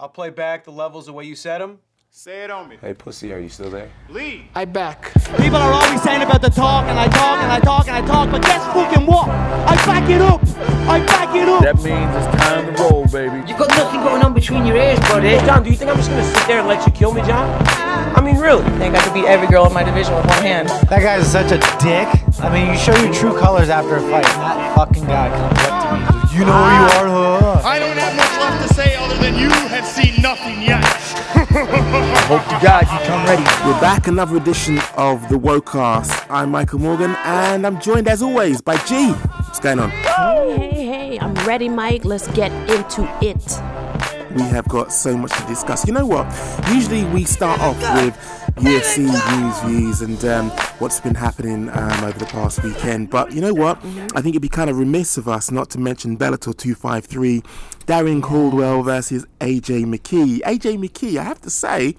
I'll play back the levels the way you said them. Say it on me. Hey, pussy, are you still there? Lead. I back. People are always saying about the talk, and I talk, and I talk, and I talk, but guess fucking what? I back it up. I back it up. That means it's time to roll, baby. You've got nothing going on between your ears, buddy. John, do you think I'm just gonna sit there and let you kill me, John? I mean, really? I think I could beat every girl in my division with one hand. That guy's such a dick. I mean, you show your true colors after a fight, and that fucking guy comes up You know who you ah. are, huh? I don't have much left to say other than you have seen nothing yet. Hope to God you come ready. We're back, another edition of the Wokecast. I'm Michael Morgan, and I'm joined as always by G. What's going on? Hey, hey, hey, I'm ready, Mike. Let's get into it. We have got so much to discuss. You know what? Usually we start off with UFC news, views, and um, what's been happening um, over the past weekend. But you know what? I think it'd be kind of remiss of us not to mention Bellator 253, Darrion Caldwell versus AJ McKee. AJ McKee, I have to say,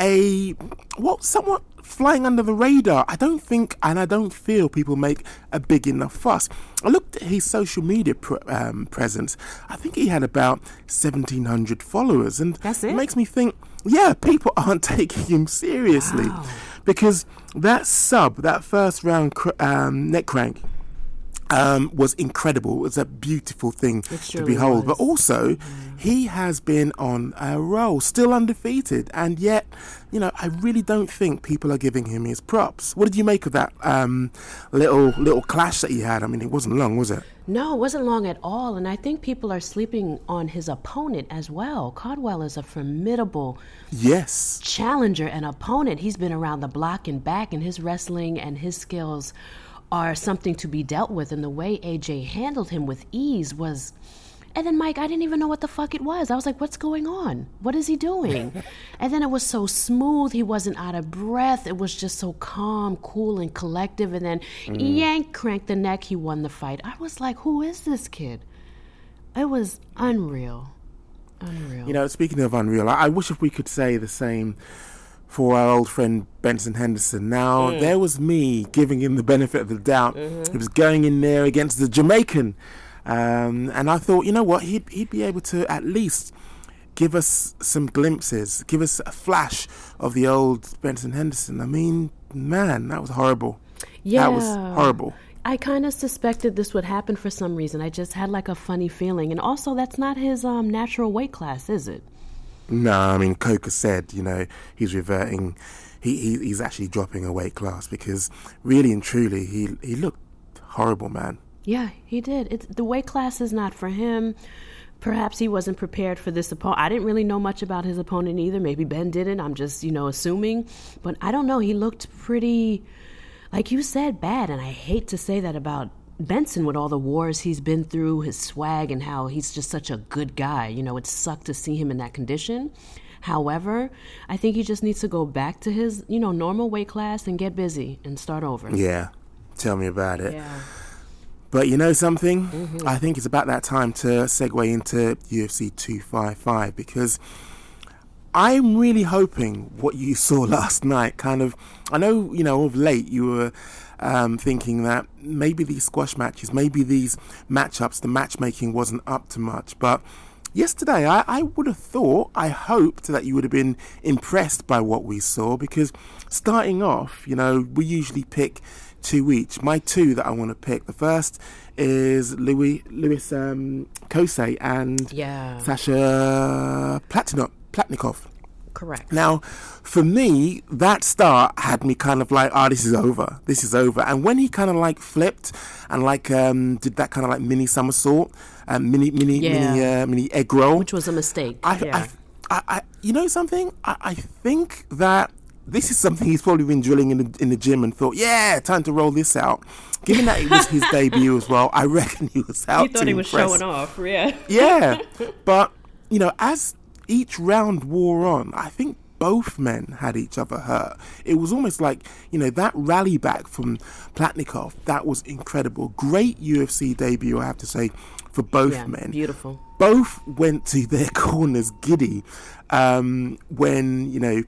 a what somewhat flying under the radar. I don't think, and I don't feel people make a big enough fuss. I looked at his social media pr- um, presence. I think he had about 1,700 followers, and That's it? makes me think, yeah, people aren't taking him seriously because that sub, that first round cr- um, neck crank. Um, was incredible. It was a beautiful thing to behold. was. But also, he has been on a roll, still undefeated, and yet, you know, I really don't think people are giving him his props. What did you make of that um, little little clash that he had? I mean, it wasn't long, was it? No, it wasn't long at all, and I think people are sleeping on his opponent as well. Caldwell is a formidable Yes. challenger and opponent. He's been around the block and back, and his wrestling and his skills are something to be dealt with. And the way AJ handled him with ease was. And then, Mike, I didn't even know what the fuck it was. I was like, what's going on? What is he doing? and then it was so smooth. He wasn't out of breath. It was just so calm, cool, and collective. And then mm-hmm. yank, cranked the neck. He won the fight. I was like, who is this kid? It was unreal. Unreal. You know, speaking of unreal, I, I wish if we could say the same for our old friend Benson Henderson. Now, there was me giving him the benefit of the doubt. He was going in there against the Jamaican. Um, and I thought, you know what, he'd, he'd be able to at least give us some glimpses, give us a flash of the old Benson Henderson. I mean, man, that was horrible. yeah. That was horrible. I kind of suspected this would happen for some reason. I just had like a funny feeling. And also, that's not his um, natural weight class, is it? No, I mean, Coker said, you know, he's reverting. He, he he's actually dropping a weight class because really and truly, he he looked horrible, man. Yeah, he did. It's, the weight class is not for him. Perhaps he wasn't prepared for this opponent. I didn't really know much about his opponent either. Maybe Ben didn't. I'm just, you know, assuming. But I don't know. He looked pretty, like you said, bad. And I hate to say that about Benson with all the wars he's been through, his swag, and how he's just such a good guy. You know, it sucked to see him in that condition. However, I think he just needs to go back to his, you know, normal weight class and get busy and start over. Yeah, tell me about it. Yeah. But you know something? Mm-hmm. I think it's about that time to segue into UFC 255 because I'm really hoping what you saw last night kind of. I know, you know, of late you were um, thinking that maybe these squash matches, maybe these matchups, the matchmaking wasn't up to much. But yesterday, I, I would have thought, I hoped that you would have been impressed by what we saw because starting off, you know, we usually pick two each. My two that I want to pick. The first is Louis Louis um, Cosce and Yeah. Sasha Platino, Platnikov. Correct. Now, for me, that start had me kind of like, oh, this is over. This is over. And when he kind of like flipped and like um, did that kind of like mini somersault, um, mini mini mini uh, mini egg roll, Which was a mistake. I, yeah. I, I, I, you know something? I, I think that this is something he's probably been drilling in the, in the gym and thought, yeah, time to roll this out. Given that it was his debut as well, I reckon he was out. he thought he was impress. showing off. Yeah. Yeah, but you know, as each round wore on, I think both men had each other hurt. It was almost like you know that rally back from Platnikov. That was incredible. Great UFC debut, I have to say, for both Yeah, men beautiful. both went to their corners giddy um, when you know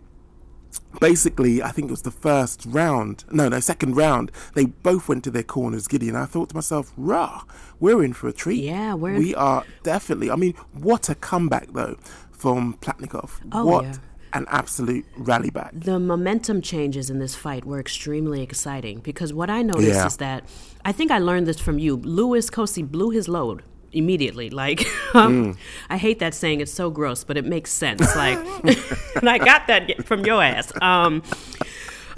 basically i think it was the first round no no second round they both went to their corners giddy and i thought to myself rah we're in for a treat Yeah, we're we are definitely i mean what a comeback though from Platnikov. Oh, what yeah. an absolute rally back. the momentum changes in this fight were extremely exciting because what I noticed Yeah. is that I think I learned this from you. Louis Cosce blew his load immediately. Like, um, I hate that saying; it's so gross, but it makes sense. Like, and I got that from your ass. Um,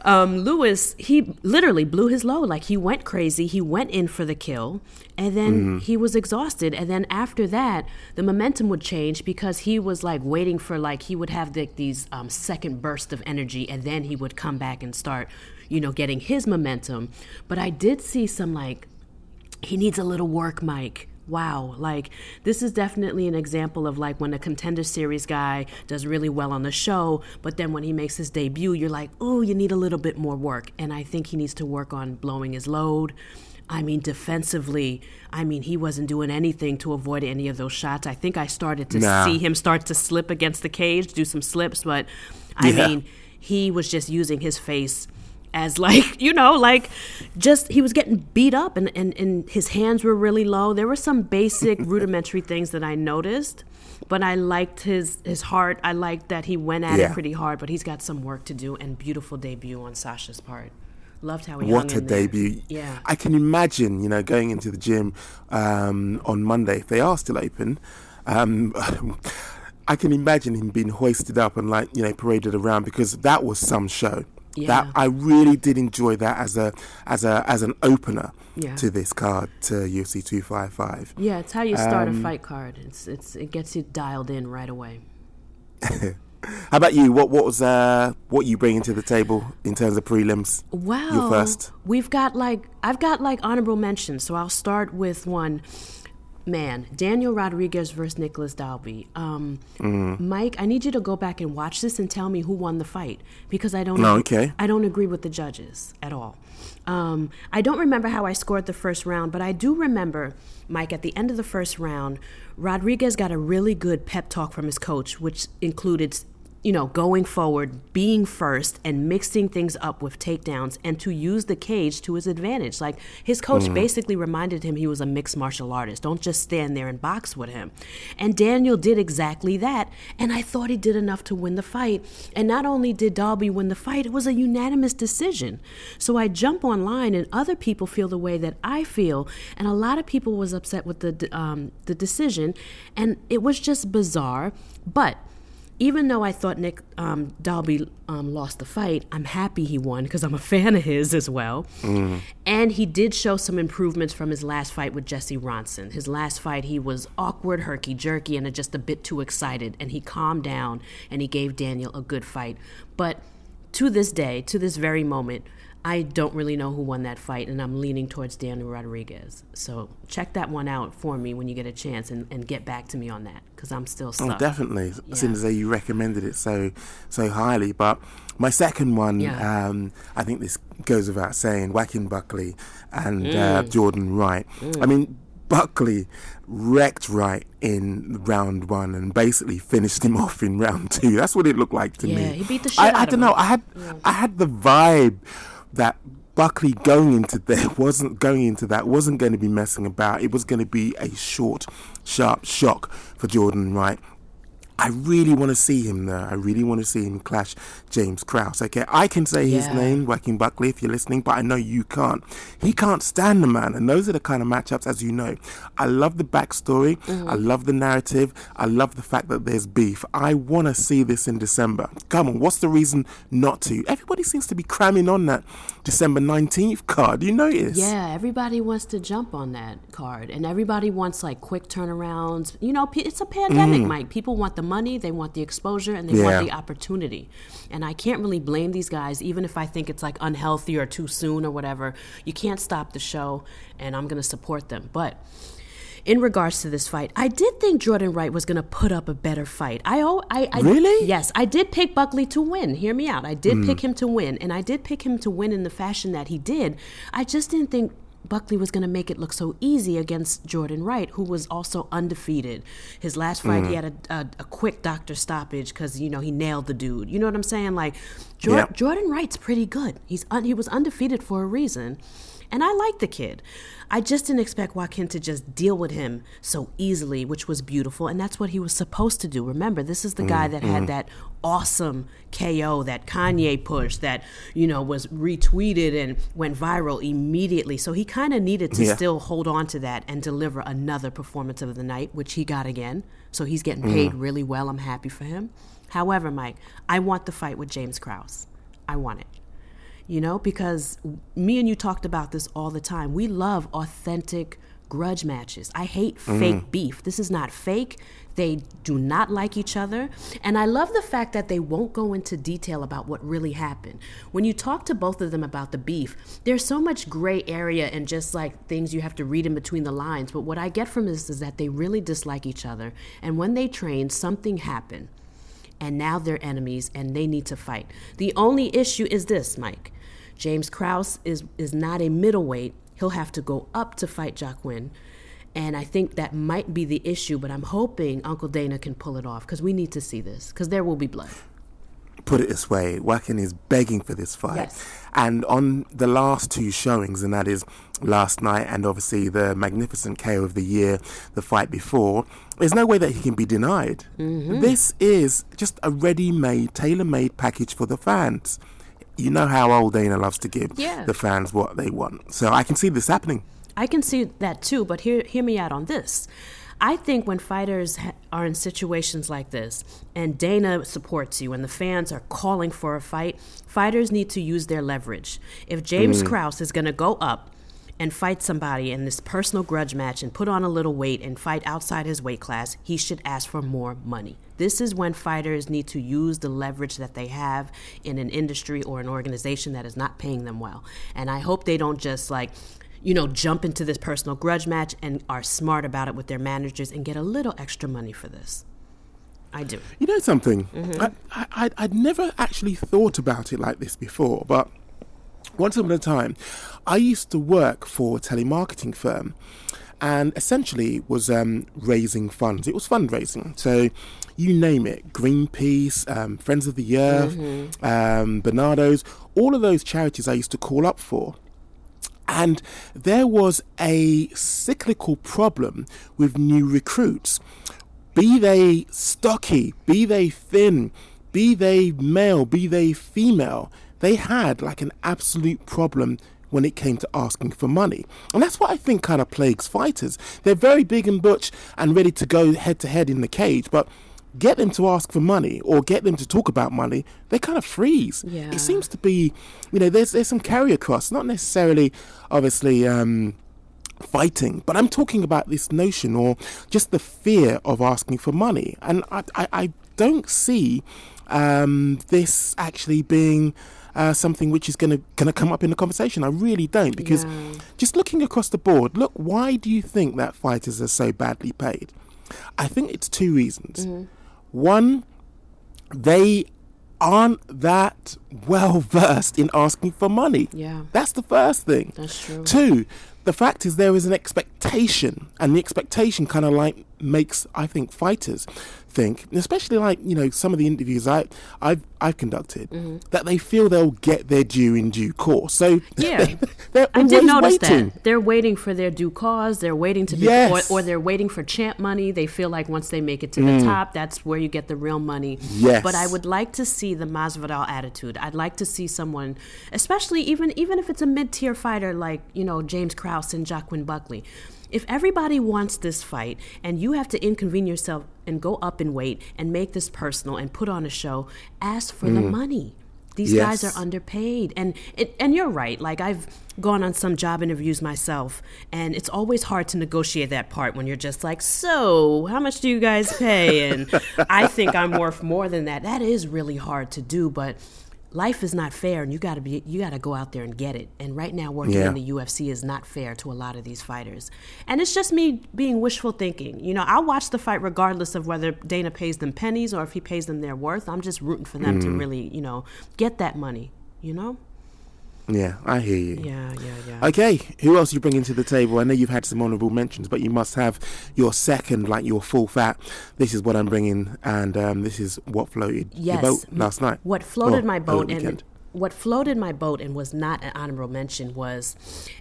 um, Lewis, he literally blew his load. Like he went crazy. He went in for the kill, and then he was exhausted. And then after that, the momentum would change because he was like waiting for like he would have the, these um, second burst of energy, and then he would come back and start, you know, getting his momentum. But I did see some like he needs a little work, Mike. Wow, like this is definitely an example of like when a contender series guy does really well on the show, but then when he makes his debut, you're like, oh, you need a little bit more work. And I think he needs to work on blowing his load. I mean, defensively, I mean, he wasn't doing anything to avoid any of those shots. I think I started to Nah. see him start to slip against the cage, do some slips, but I Yeah. mean, he was just using his face as like you know like just he was getting beat up and, and and his hands were really low there were some basic rudimentary things that i noticed but i liked his his heart i liked that he went at Yeah. it pretty hard but he's got some work to do and beautiful debut on sasha's part loved how he What hung a in there. debut. yeah I can imagine, you know, going into the gym um, on Monday, if they are still open, um, I can imagine him being hoisted up and, like, you know, paraded around because that was some show. Yeah. That I really did enjoy that as a as a as an opener Yeah. to this card to UFC 255. yeah it's how you start Um, a fight card it's it's it gets you dialed in right away How about you? What what was uh what you bringing to the table in terms of prelims? Wow. You first. We've got like I've got like honorable mentions, so I'll start with one. Man, Daniel Rodriguez versus Nicolas Dalby. Um, Mm-hmm. Mike, I need you to go back and watch this and tell me who won the fight because I don't. No, okay. I don't agree with the judges at all. Um, I don't remember how I scored the first round, but I do remember, Mike, at the end of the first round, Rodriguez got a really good pep talk from his coach, which included you know, going forward, being first, and mixing things up with takedowns, and to use the cage to his advantage. Like his coach basically reminded him he was a mixed martial artist. Don't just stand there and box with him. And Daniel did exactly that, and I thought he did enough to win the fight. And not only did Dalby win the fight, it was a unanimous decision. So I jump online, and other people feel the way that I feel, and a lot of people was upset with the um, the decision, and it was just bizarre, but even though I thought Nick um, Dalby um, lost the fight, I'm happy he won because I'm a fan of his as well. And he did show some improvements from his last fight with Jesse Ronson. His last fight, he was awkward, herky jerky, and just a bit too excited. And he calmed down and he gave Daniel a good fight. But to this day, to this very moment, I don't really know who won that fight, and I'm leaning towards Daniel Rodriguez. So check that one out for me when you get a chance and, and get back to me on that because I'm still stuck. Oh, definitely. Yeah. Seems as though you recommended it so so highly. But my second one, Yeah. um, I think this goes without saying, Joaquin Buckley and uh, Mm. Jordan Wright. I mean, Buckley wrecked Wright in round one and basically finished him off in round two. That's what it looked like to me. Yeah, he beat the shit I, out I don't know. I had I had the vibe that Buckley going into there wasn't going into that wasn't going to be messing about. It was going to be a short, sharp shock for Jordan Wright. I really want to see him there. I really want to see him clash James Krause. Okay, I can say his Yeah. name, Joaquin Buckley, if you're listening, but I know you can't. He can't stand the man, and those are the kind of matchups, as you know. I love the backstory. Mm-hmm. I love the narrative. I love the fact that there's beef. I want to see this in December. Come on, what's the reason not to? Everybody seems to be cramming on that December 19th card. You notice? Yeah, everybody wants to jump on that card, and everybody wants like quick turnarounds. You know, it's a pandemic, mm. Mike. People want the money, they want the exposure, and they Mm. Yeah. want the opportunity. And I can't really blame these guys, even if I think it's like unhealthy or too soon or whatever. You can't stop the show, and I'm going to support them. But in regards to this fight, I did think Jordan Wright was going to put up a better fight. I, oh, I, I Really? yes, I did pick Buckley to win. Hear me out. I did pick him to win, and I did pick him to win in the fashion that he did. I just didn't think Buckley was going to make it look so easy against Jordan Wright, who was also undefeated. His last fight, he mm-hmm. had a, a, a quick doctor stoppage because you know he nailed the dude. You know what I'm saying? Like Jor- Yeah. Jordan Wright's pretty good. He's un- he was undefeated for a reason. And I like the kid. I just didn't expect Joaquin to just deal with him so easily, which was beautiful. And that's what he was supposed to do. Remember, this is the mm, guy that had mm. that awesome KO that Kanye pushed, that, you know, was retweeted and went viral immediately. So he kind of needed to Yeah. still hold on to that and deliver another performance of the night, which he got again. So he's getting mm. paid really well. I'm happy for him. However, Mike, I want the fight with James Krause. I want it. You know, because me and you talked about this all the time. We love authentic grudge matches. I hate mm-hmm. fake beef. This is not fake. They do not like each other. And I love the fact that they won't go into detail about what really happened. When you talk to both of them about the beef, there's so much gray area and just like things you have to read in between the lines. But what I get from this is that they really dislike each other. And when they train, something happened and now they're enemies and they need to fight. The only issue is this, Mike. James Krause is is not a middleweight. He'll have to go up to fight Joaquin. And I think that might be the issue, but I'm hoping Uncle Dana can pull it off because we need to see this because there will be blood. put it this way, Joaquin is begging for this fight. Yes. And on the last two showings, and that is last night and obviously the magnificent KO of the year, the fight before, there's no way that he can be denied. Mm-hmm. This is just a ready made, tailor made package for the fans. You know how old Dana loves to give Yeah. the fans what they want. So I can see this happening. I can see that too, but hear hear me out on this. I think when fighters ha- are in situations like this, and Dana supports you, and the fans are calling for a fight, fighters need to use their leverage. If James mm. Krause is going to go up and fight somebody in this personal grudge match and put on a little weight and fight outside his weight class, he should ask for more money. This is when fighters need to use the leverage that they have in an industry or an organization that is not paying them well. And I hope they don't just like you know, jump into this personal grudge match and are smart about it with their managers and get a little extra money for this. I do. You know something? Mm-hmm. I, I, I'd- never actually thought about it like this before, but once upon a time, I used to work for a telemarketing firm and essentially was um, raising funds. It was fundraising. So you name it Greenpeace, um, Friends of the Earth, um, Barnardo's, all of those charities I used to call up for. And there was a cyclical problem with new recruits. Be they stocky, be they thin, be they male, be they female, they had like an absolute problem when it came to asking for money. And that's what I think kind of plagues fighters. They're very big and butch and ready to go head to head in the cage, but get them to ask for money or get them to talk about money, they kind of freeze. Yeah. It seems to be, you know, there's there's some carry across, not necessarily obviously um fighting, but I'm talking about this notion or just the fear of asking for money. And I, I, I don't see um, this actually being uh, something which is going to going to come up in the conversation. I really don't because Yeah. just looking across the board, look, why do you think that fighters are so badly paid? I think it's two reasons. One, they aren't that well versed in asking for money. Yeah. That's the first thing. That's true. Two, the fact is there is an expectation, and the expectation kind of like makes I think fighters think, especially like you know some of the interviews I I've I've conducted, that they feel they'll get their due in due course. So Mm-hmm. Yeah. they're I did notice waiting. that. They're waiting for their due cause. They're waiting to be, Yes. or, or they're waiting for champ money. They feel like once they make it to the top, that's where you get the real money. Yes. But I would like to see the Masvidal attitude. I'd like to see someone, especially even even if it's a mid tier fighter like you know James Krause and Joaquin Buckley. If everybody wants this fight and you have to inconvenience yourself and go up in weight and make this personal and put on a show, ask for the mm. money. These guys are underpaid, and it, and you're right. Like I've gone on some job interviews myself, and it's always hard to negotiate that part when you're just like, "So, how much do you guys pay?" And I think I'm worth more than that. That is really hard to do, but life is not fair, and you got to be you got to go out there and get it. And right now, working Yeah. in the UFC is not fair to a lot of these fighters, and it's just me being wishful thinking. You know, I'll watch the fight regardless of whether Dana pays them pennies or if he pays them their worth. I'm just rooting for them to mm-hmm. really, you know, get that money. You know. Yeah, I hear you. Yeah, yeah, yeah. Okay, who else you bringing to the table? I know you've had some honourable mentions, but you must have your second, like your full fat. This is what I'm bringing, and um, this is what floated yes. your boat last night. What floated Well, my boat and what floated my boat and was not an honorable mention was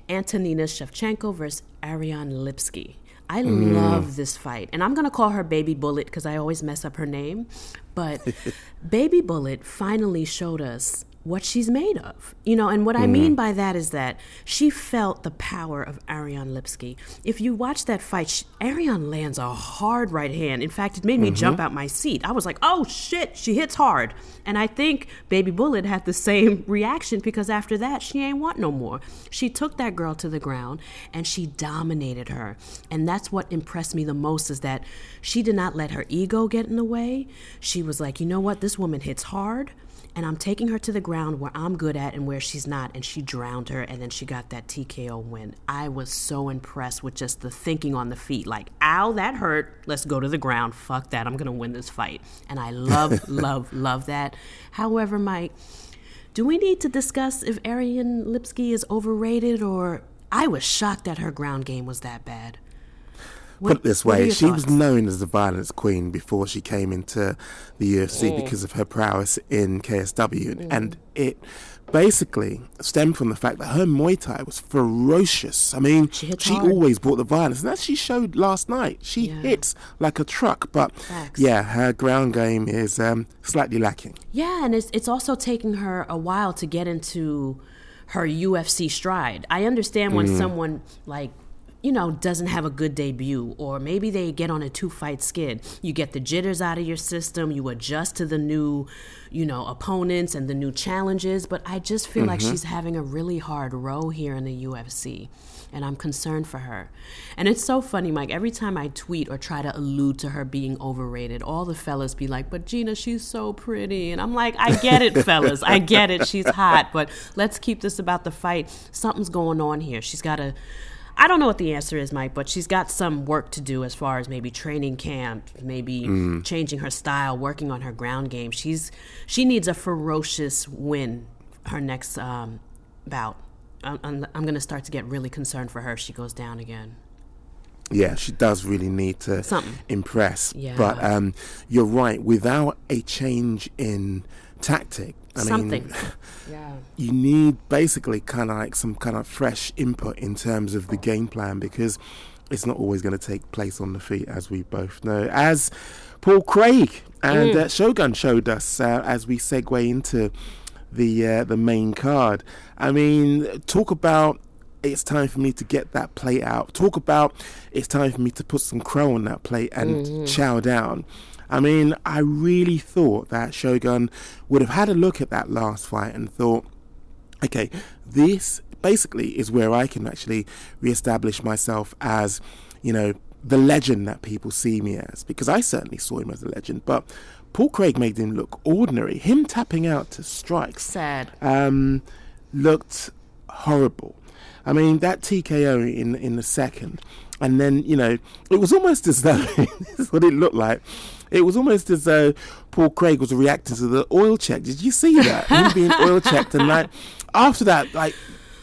Antonina Shevchenko versus Ariane Lipski. I love this fight. And I'm going to call her Baby Bullet because I always mess up her name. But Baby Bullet finally showed us what she's made of. You know, and what I mean mm-hmm. by that is that she felt the power of Ariane Lipski. If you watch that fight, she, Ariane lands a hard right hand. In fact, it made me jump mm-hmm. out my seat. I was like, oh shit, she hits hard. And I think Baby Bullet had the same reaction because after that, she ain't want no more. She took that girl to the ground and she dominated her. And that's what impressed me the most is that she did not let her ego get in the way. She was like, you know what, this woman hits hard and I'm taking her to the ground where I'm good at and where she's not. And she drowned her, and then she got that TKO win. I was so impressed with just the thinking on the feet like, ow, that hurt. Let's go to the ground. Fuck that. I'm going to win this fight. And I love, love, love that. However, Mike, do we need to discuss if Ariane Lipski is overrated or. I was shocked that her ground game was that bad. Put it this way, she was known as the violence queen before she came into the UFC Mm. because of her prowess in KSW. And it basically stemmed from the fact that her Muay Thai was ferocious. I mean, She she, always brought the violence. And as she showed last night, she Yeah. hits like a truck. But Facts. yeah, her ground game is um, slightly lacking. Yeah, and it's it's also taking her a while to get into her UFC stride. I understand when someone like you know doesn't have a good debut or maybe they get on a two fight skid. You get the jitters out of your system, you adjust to the new, you know, opponents and the new challenges, but I just feel like mm-hmm. she's having a really hard row here in the UFC. And I'm concerned for her. And it's so funny, Mike. Every time I tweet or try to allude to her being overrated, all the fellas be like, But Gina, she's so pretty. And I'm like, I get it, fellas. I get it. She's hot. But let's keep this about the fight. Something's going on here. She's got to. I don't know what the answer is, Mike, but she's got some work to do as far as maybe training camp, maybe changing her style, working on her ground game. She's she needs a ferocious win her next um, bout. I'm, I'm, I'm going to start to get really concerned for her if she goes down again. Yeah, she does really need to Something. impress. Yeah. But um, you're right. Without a change in tactic, I Something. mean, Yeah. you need basically kind of like some kind of fresh input in terms of the game plan because it's not always going to take place on the feet, as we both know. As Paul Craig and uh, Shogun showed us uh, as we segue into the uh, the main card. I mean, talk about it's time for me to get that plate out. Talk about it's time for me to put some crow on that plate and chow down. I mean, I really thought that Shogun would have had a look at that last fight and thought, okay, this basically is where I can actually reestablish myself as, you know, the legend that people see me as. Because I certainly saw him as a legend, but Paul Craig made him look ordinary. Him tapping out to strikes Sad. um, looked horrible. I mean, that TKO in in the second, and then you know, it was almost as though this is what it looked like. It was almost as though Paul Craig was reacting to the oil check. Did you see that? Him being oil checked, and like after that, like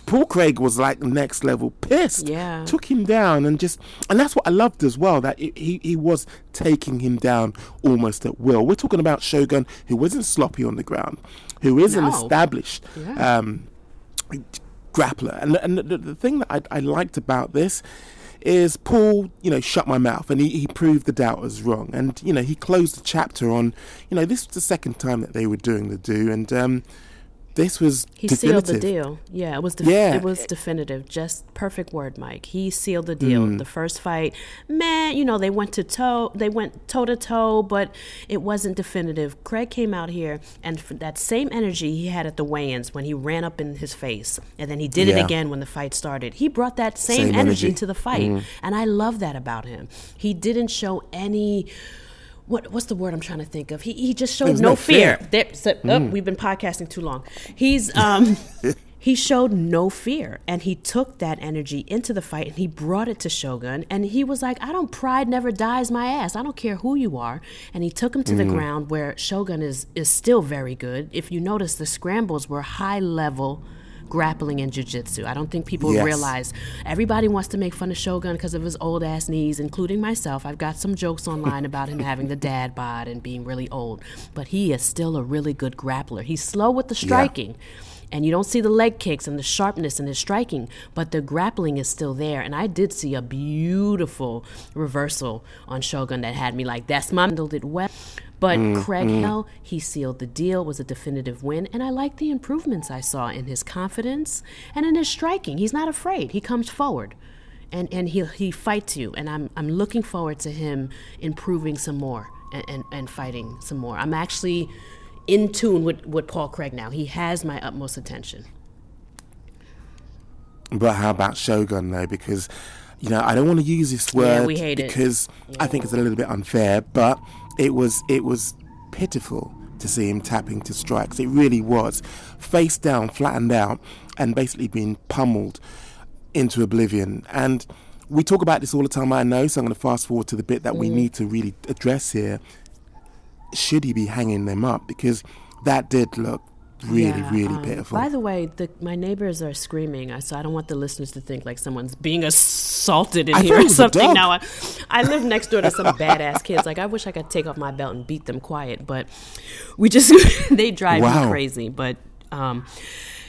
Paul Craig was like next level pissed. Yeah. took him down, and just and that's what I loved as well. That it, he he was taking him down almost at will. We're talking about Shogun, who wasn't sloppy on the ground, who is an established. Yeah. Um, grappler. And, and the, the thing that I, I liked about this is Paul, you know, shut my mouth and he, he proved the doubters wrong. And, you know, he closed the chapter on, you know, this was the second time that they were doing the do. And um, this was He definitive. sealed the deal. Yeah, it was. Def- Yeah. it was definitive. Just perfect word, Mike. He sealed the deal. Mm. The first fight, man, you know they went to toe. They went toe to toe, but it wasn't definitive. Craig came out here, and that same energy he had at the weigh-ins when he ran up in his face, and then he did it again when the fight started. He brought that same, Same energy, energy. to the fight, Mm. and I love that about him. He didn't show any. What, what's the word I'm trying to think of? He, he just showed no, no fear. fear. So, oh, we've been podcasting too long. He's um, he showed no fear, and he took that energy into the fight, and he brought it to Shogun, and he was like, "I don't pride never dies my ass. I don't care who you are." And he took him to the ground where Shogun is is still very good. If you notice, the scrambles were high level grappling and jiu-jitsu. I don't think people Yes. realize everybody wants to make fun of Shogun because of his old ass knees, including myself. I've got some jokes online about him having the dad bod and being really old, but he is still a really good grappler. He's slow with the striking. And you don't see the leg kicks and the sharpness in his striking, but the grappling is still there. And I did see a beautiful reversal on Shogun that had me like, that's my handled it well. But mm, Craig mm. Hill, he sealed the deal, was a definitive win, and I like the improvements I saw in his confidence and in his striking. He's not afraid. He comes forward. And, and he he fights you, and I'm I'm looking forward to him improving some more and, and, and fighting some more. I'm actually in tune with, with Paul Craig now. He has my utmost attention. But how about Shogun though? Because you know I don't want to use this word it. because I think it's a little bit unfair. But it was it was pitiful to see him tapping to strikes. It really was, face down, flattened out, and basically being pummeled into oblivion. And we talk about this all the time. I know, so I'm going to fast forward to the bit that we mm. need to really address here. Should he be hanging them up? Because that did look really, Yeah, really um, pitiful. By the way, the, my neighbors are screaming, I- so I don't want the listeners to think like someone's being assaulted in I here or it was a something. Now, I, I live next door to some badass kids. Like, I wish I could take off my belt and beat them quiet, but we just, they drive Wow. me crazy. But, um,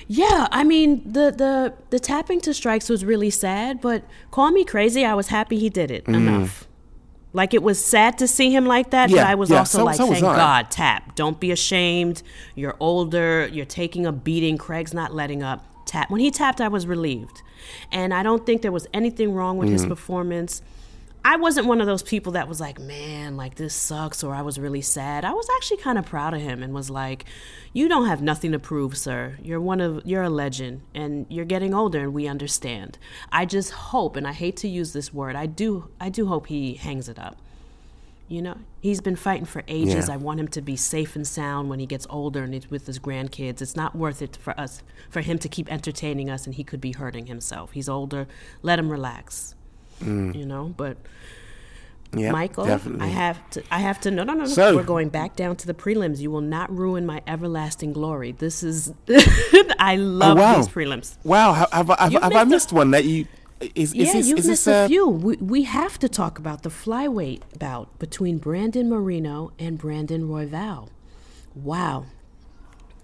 yeah, I mean the, the the tapping to strikes was really sad, but call me crazy. I was happy he did it enough. Like it was sad to see him like that, but Mm-hmm. I was yeah, also so- like, so thank God, tap. Don't be ashamed. You're older. You're taking a beating. Craig's not letting up. Tap. When he tapped, I was relieved, and I don't think there was anything wrong with Mm. his performance. I wasn't one of those people that was like, man, like this sucks, or I was really sad. I was actually kind of proud of him and was like, you don't have nothing to prove, sir. You're one of you're a legend and you're getting older and we understand. I just hope and I hate to use this word. I do I do hope he hangs it up. You know, he's been fighting for ages. Yeah. I want him to be safe and sound when he gets older and with his grandkids. It's not worth it for us for him to keep entertaining us and he could be hurting himself. He's older. Let him relax. You know, but yeah, Michael, definitely. I have to. I have to. No, no, no, no. So- We're going back down to the prelims. You will not ruin my everlasting glory. This is. I love Oh, wow. these prelims. Wow, have, have, I- have, have I missed a- one that you? Is, is Yeah, this, you is missed a uh, few. We, we have to talk about the flyweight bout between Brandon Moreno and Brandon Royval. Wow.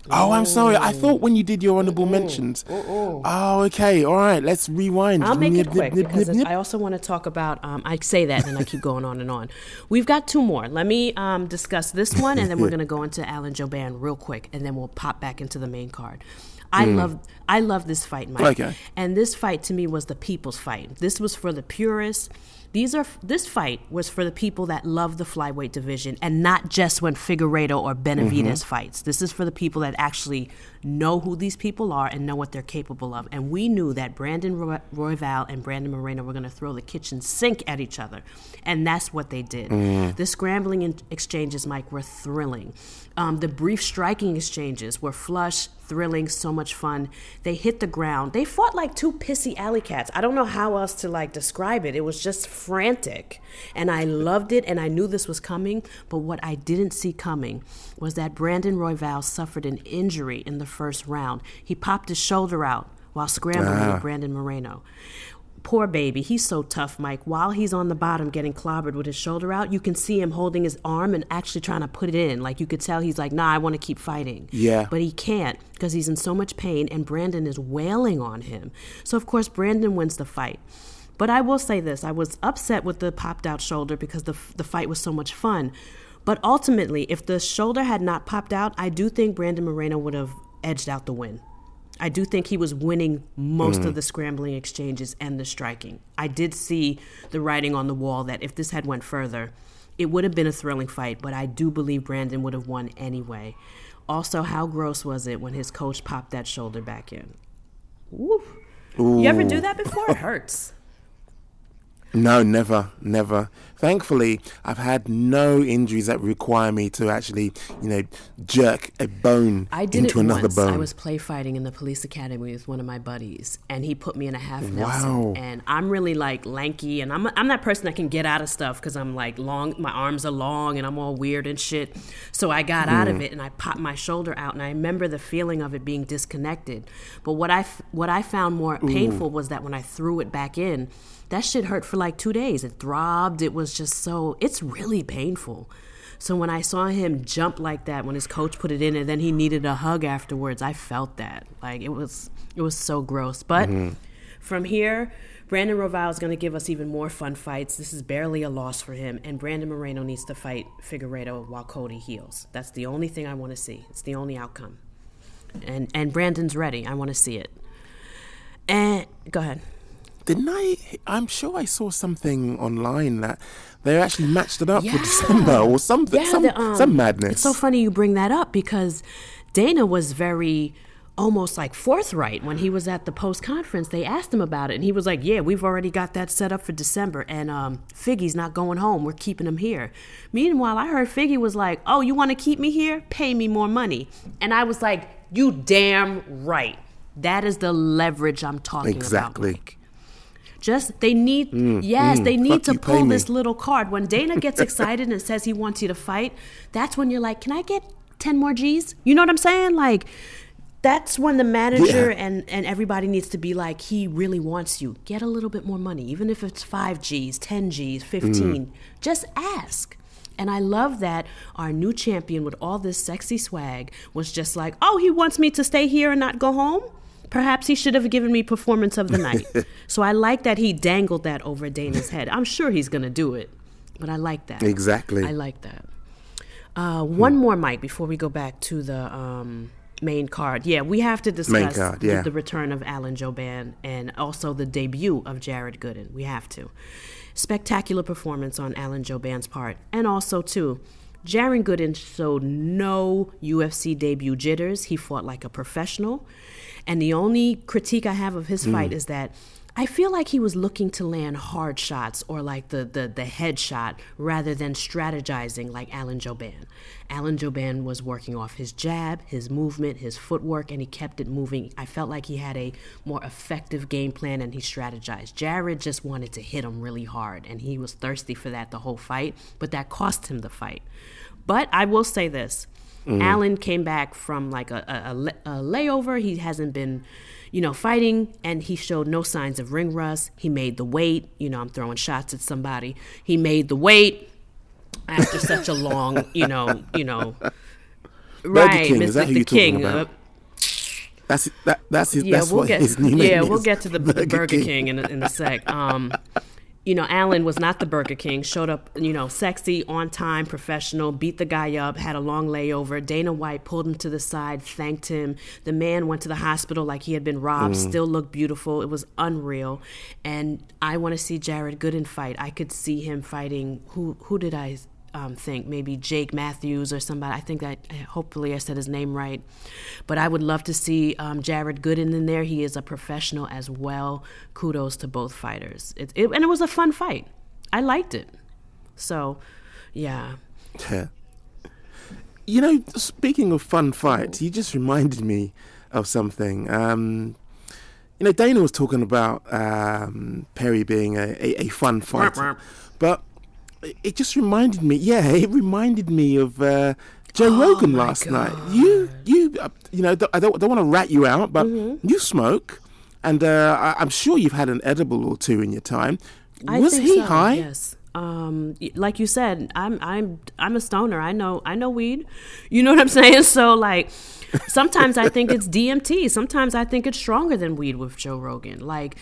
Oh, I'm sorry. I thought when you did your honourable mentions. Oh, okay. All right. Let's rewind. I'll make it quick nip, nip, because nip, nip. I also want to talk about. Um, I say that and I keep going on and on. We've got two more. Let me um, discuss this one, and then we're going to go into Alan Jouban real quick, and then we'll pop back into the main card. I love, I love this fight, Mike. Okay. And this fight to me was the people's fight. This was for the purists. These are this fight was for the people that love the flyweight division and not just when Figueiredo or Benavides mm-hmm. fights. This is for the people that actually know who these people are and know what they're capable of. And we knew that Brandon Roy- Royval and Brandon Moreno were going to throw the kitchen sink at each other, and that's what they did. Mm. The scrambling in- exchanges, Mike, were thrilling. Um, the brief striking exchanges were flush, thrilling, so much fun. They hit the ground. They fought like two pissy alley cats. I don't know how else to like describe it. It was just frantic. And I loved it and I knew this was coming, but what I didn't see coming was that Brandon Royval suffered an injury in the first round. He popped his shoulder out while scrambling with Brandon Moreno. Poor baby, he's so tough, Mike. While he's on the bottom getting clobbered with his shoulder out, you can see him holding his arm and actually trying to put it in. Like you could tell he's like, nah, I want to keep fighting. Yeah. But he can't because he's in so much pain and Brandon is wailing on him. So, of course, Brandon wins the fight. But I will say this I was upset with the popped out shoulder because the, the fight was so much fun. But ultimately, if the shoulder had not popped out, I do think Brandon Moreno would have edged out the win. I do think he was winning most of mm-hmm. the scrambling exchanges and the striking. I did see the writing on the wall that if this had went further, it would have been a thrilling fight, but I do believe Brandon would have won anyway. Also, how gross was it when his coach popped that shoulder back in? Woo. You ever do that before? It hurts. No, never, never. Thankfully, I've had no injuries that require me to actually, you know, jerk a bone I did into it another once. bone. I was play fighting in the police academy with one of my buddies, and he put me in a half Wow. Nelson. And I'm really like lanky, and I'm I'm that person that can get out of stuff because I'm like long. My arms are long, and I'm all weird and shit. So I got out of hmm. it, and I popped my shoulder out, and I remember the feeling of it being disconnected. But what I what I found more painful was that when I threw it back in, that shit hurt for like two days. It throbbed. It was just so. It's really painful. So when I saw him jump like that, when his coach put it in, and then he needed a hug afterwards, I felt that. Like it was, it was so gross. But from here, Brandon Royval is going to give us even more fun fights. This is barely a loss for him, and Brandon Moreno needs to fight Figueiredo while Cody heals. That's the only thing I want to see. It's the only outcome. And and Brandon's ready. I want to see it. And go ahead. Didn't I? I'm sure I saw something online that they actually matched it up for December or something. some, the, um, some madness. It's so funny you bring that up because Dana was very almost like forthright when he was at the post conference. They asked him about it, and he was like, "Yeah, we've already got that set up for December, and um, Figgy's not going home. We're keeping him here." Meanwhile, I heard Figgy was like, "Oh, you want to keep me here? Pay me more money." And I was like, "You damn right. That is the leverage I'm talking Exactly. about." Mike. Just they need yes, mm, they need to pull this little card. When Dana gets excited and says he wants you to fight, that's when you're like, "Can I get 10 more G's?" You know what I'm saying? Like that's when the manager Yeah. and and everybody needs to be like, "He really wants you. Get a little bit more money, even if it's 5 G's, 10 G's, 15. Just ask." And I love that our new champion with all this sexy swag was just like, "Oh, he wants me to stay here and not go home?" Perhaps he should have given me performance of the night. so I like that he dangled that over Dana's head. I'm sure he's going to do it, but I like that. Exactly. I like that. Uh, one more, Mike, before we go back to the um, main card. Yeah, we have to discuss card, the- yeah. the, return of Alan Jouban and also the debut of Jared Gooden. We have to. Spectacular performance on Alan Jouban's part. And also, too, Jared Gooden showed no UFC debut jitters. He fought like a professional. And the only critique I have of his mm. fight is that I feel like he was looking to land hard shots or like the, the, the head shot rather than strategizing like Alan Jouban. Alan Jouban was working off his jab, his movement, his footwork, and he kept it moving. I felt like he had a more effective game plan and he strategized. Jared just wanted to hit him really hard, and he was thirsty for that the whole fight, but that cost him the fight. But I will say this. Alan came back from like a, a, a layover. He hasn't been, you know, fighting, and he showed no signs of ring rust. He made the weight. You know, I'm throwing shots at somebody. He made the weight after such a long, you know, you know, right, King, is that Mr. who you're talking King. uh, That's that. That's his. yeah, that's we'll get his yeah, is. we'll get to the Burger, Burger King, in, a- in a sec. Um, you know, Alan was not the Burger King. Showed up, you know, sexy, on time, professional. Beat the guy up. Had a long layover. Dana White pulled him to the side, thanked him. The man went to the hospital like he had been robbed. Mm. Still looked beautiful. It was unreal. And I want to see Jared Gooden fight. I could see him fighting. Who who did I? Um, think maybe Jake Matthews or somebody. I think that hopefully I said his name right. But I would love to see um, Jared Gooden in there. He is a professional as well. Kudos to both fighters. It, it, and it was a fun fight. I liked it. So, yeah. Yeah. You know, speaking of fun fights, you just reminded me of something. Um, you know, Dana was talking about um, Perry being a, a, a fun fighter, but it just reminded me. Yeah, it reminded me of uh, Joe Oh Rogan last night. You, you, uh, you know, I don't, don't want to rat you out, but Mm-hmm. you smoke, and uh, I, I'm sure you've had an edible or two in your time. I was he so, high? Yes. Um, like you said, I'm I'm I'm a stoner. I know I know weed. You know what I'm saying? So like sometimes I think it's DMT. Sometimes I think it's stronger than weed with Joe Rogan. Like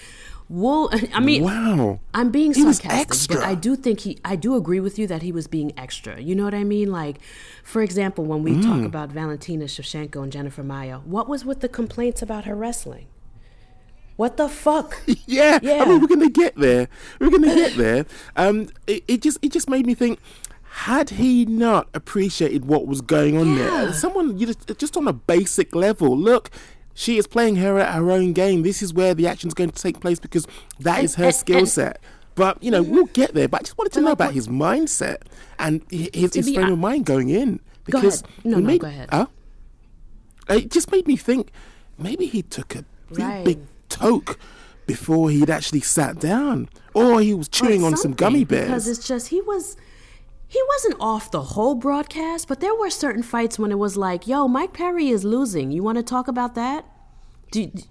well I mean Wow. I'm being sarcastic, but. I do think he I do agree with you that he was being extra. You know what I mean? Like for example, when we talk Mm. about Valentina Shevchenko and Jennifer Maia, what was with the complaints about her wrestling? What the fuck? Yeah, I Yeah. mean, we're gonna get there. We're gonna get there. Um, it, it just it just made me think. Had he not appreciated what was going on there, someone you just just on a basic level, look, she is playing her at her own game. This is where the action is going to take place because that is her and- skill set. But you know, mm-hmm. we'll get there. But I just wanted to know like about his mindset and his, his frame of mind going in. Go Because ahead. No, it no, made- go ahead. Huh? It just made me think maybe he took a Right. big toke before he'd actually sat down, or he was chewing Or on some gummy bears. Because it's just he was he wasn't off the whole broadcast, but there were certain fights when it was like, "Yo, Mike Perry is losing. You want to talk about that?" Do, do-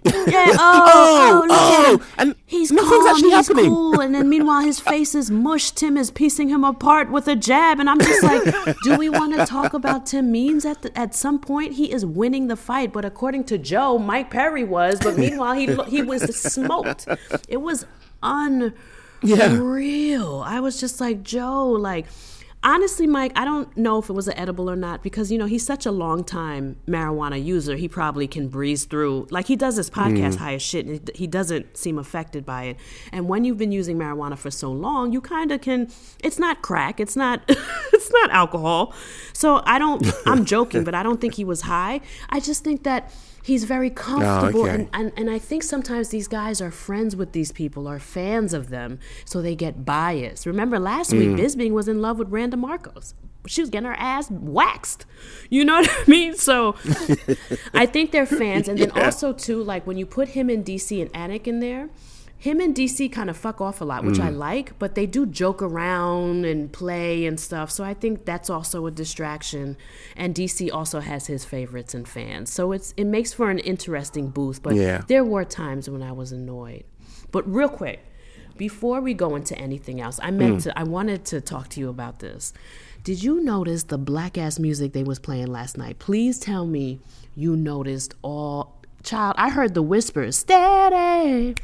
yeah. Oh, oh, oh, oh him. oh, and he's nothing's calm, actually he's happening. cool, and then meanwhile his face is mush. Tim is piecing him apart with a jab, and I'm just like, do we want to talk about Tim Means at the, at some point? He is winning the fight, but according to Joe, Mike Perry was, but meanwhile he he was smoked. It was un Yeah. real. I was just like, Joe, like, honestly, Mike, I don't know if it was an edible or not because, you know, he's such a long time marijuana user. He probably can breeze through. Like, he does his podcast mm. high as shit and he doesn't seem affected by it. And when you've been using marijuana for so long, you kind of can, it's not crack, it's not, it's not alcohol. So I don't, I'm joking, but I don't think he was high. I just think that. He's very ah, comfortable, okay. and, and and I think sometimes these guys are friends with these people, are fans of them, so they get biased. Remember last week, mm. Bisping was in love with Randa Markos. She was getting her ass waxed. You know what I mean? So I think they're fans, and then also too, like when you put him in DC and Anik in there. Him and DC kind of fuck off a lot, which I mm. like, but they do joke around and play and stuff. So I think that's also a distraction. And DC also has his favorites and fans. So it's it makes for an interesting booth. But Yeah. there were times when I was annoyed. But real quick, before we go into anything else, I meant mm. to I wanted to talk to you about this. Did you notice the black ass music they was playing last night? Please tell me you noticed all child. I heard the whispers. Steady.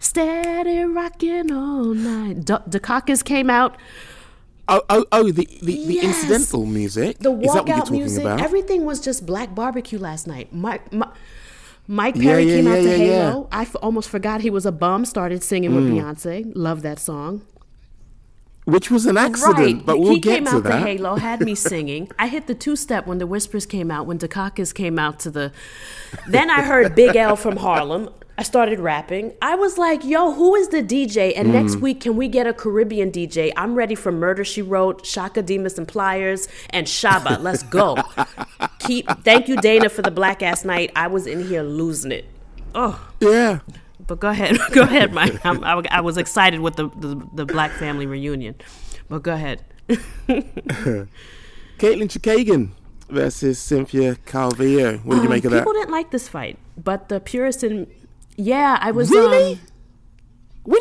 Steady rocking all night. D- Daukaus came out. oh, oh, oh, the the, the Yes. incidental music. The Is that what you're walkout music. about? Everything was just black barbecue last night. Mike, Mi- Mike Perry yeah, came out yeah, to yeah, Halo. yeah. Mm. I f- almost forgot he was a bum. Started singing with Beyonce. Love that song. Which was an accident, Right. but we'll he get came out to. Halo, had me singing. I hit the two step when the whispers came out, when Daukaus came out to the. Then I heard Big L from Harlem. I started rapping. I was like, yo, who is the DJ? And next Mm. week, can we get a Caribbean DJ? I'm ready for Murder She Wrote, Chaka Demus and Pliers, and Shabba. Let's go. Keep. Thank you, Dana, for the black ass night. I was in here losing it. Oh, Yeah. but go ahead, go ahead, Mike. I, I was excited with the, the the black family reunion, but go ahead. Caitlin Chookagian versus Cynthia Calvillo. What did you Um, make of that? People didn't like this fight, but the purists and yeah, I was Really? um, When,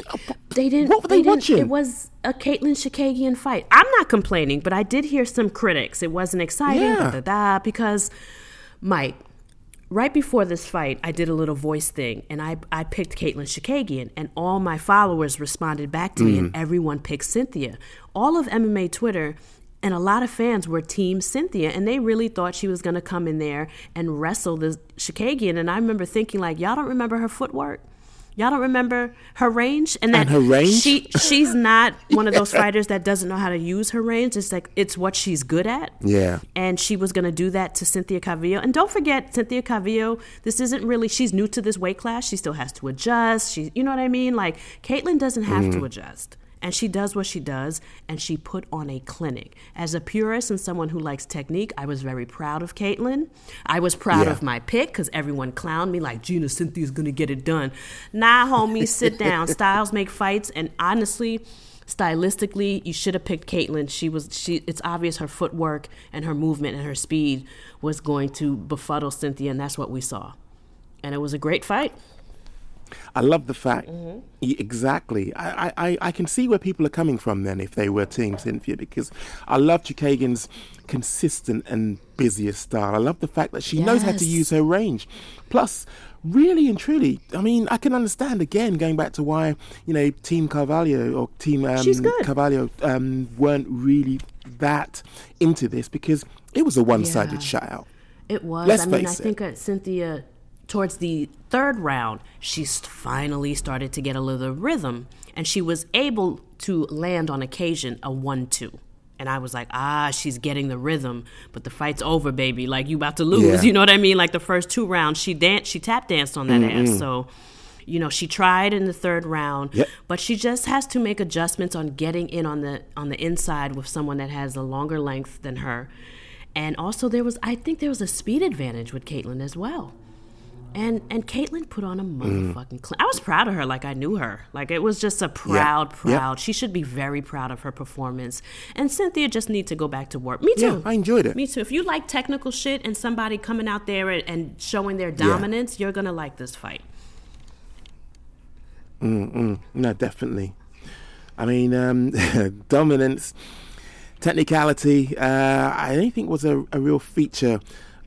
they didn't. What were they, didn't- watching? It was a Caitlyn Chookagian fight. I'm not complaining, but I did hear some critics. It wasn't exciting, Yeah. da, da, da, because Mike. Right before this fight, I did a little voice thing, and I I picked Caitlyn Chookagian, and all my followers responded back to me, and Mm. everyone picked Cynthia. All of MMA Twitter and a lot of fans were Team Cynthia, and they really thought she was going to come in there and wrestle the Chookagian. And I remember thinking, like, y'all don't remember her footwork. Y'all don't remember her range, and that And her range? She she's not one of those fighters that doesn't know how to use her range. It's like it's what she's good at. Yeah. And she was going to do that to Cynthia Calvillo. And don't forget, Cynthia Calvillo, this isn't really, she's new to this weight class. She still has to adjust. She, you know what I mean? Like, Caitlyn doesn't have Mm. to adjust. And she does what she does, and she put on a clinic. As a purist and someone who likes technique, I was very proud of Caitlyn. I was proud Yeah. of my pick because everyone clowned me like Gina Cynthia's gonna get it done. Nah, homie, sit down. Styles make fights, and honestly, stylistically, you should have picked Caitlyn. She was she. It's obvious her footwork and her movement and her speed was going to befuddle Cynthia, and that's what we saw. And it was a great fight. I love the fact, Mm-hmm. Exactly. I, I- I, can see where people are coming from then if they were Team Cynthia because I love Chookagian's consistent and busier style. I love the fact that she knows how to use her range. Plus, really and truly, I mean, I can understand again going back to why you know Team Carvalho or Team um, Carvalho um, weren't really that into this because it was a one-sided Yeah. shutout. It was. Let's I mean, I it. think uh, Cynthia, towards the third round, she finally started to get a little rhythm, and she was able to land on occasion a one-two. And I was like, ah, she's getting the rhythm, but the fight's over, baby. Like you about to lose. Yeah. You know what I mean? Like the first two rounds, she danced, she tap danced on that ass. So, You know, she tried in the third round, Yep. but she just has to make adjustments on getting in on the on the inside with someone that has a longer length than her. And also there was I think there was a speed advantage with Caitlyn as well. And and Caitlyn put on a Mm. motherfucking I was proud of her like I knew her. Like it was just a proud, proud. She should be very proud of her performance. And Cynthia just need to go back to work. Me too. Yeah, I enjoyed it. Me too. If you like technical shit and somebody coming out there and, and showing their dominance, you're gonna like this fight. No, definitely. I mean, um, dominance, technicality. Uh, I don't think was a, a real feature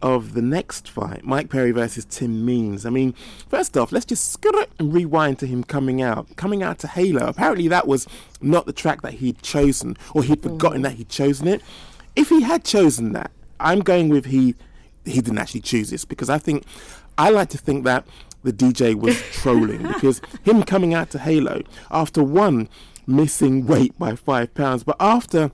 of the next fight, Mike Perry versus Tim Means. I mean, first off, let's just skr and rewind to him coming out, coming out to Halo. Apparently, that was not the track that he'd chosen, or he'd forgotten mm. that he'd chosen it. If he had chosen that, I'm going with he. He didn't actually choose this because I think I like to think that the DJ was trolling because him coming out to Halo after one missing weight by five pounds, but after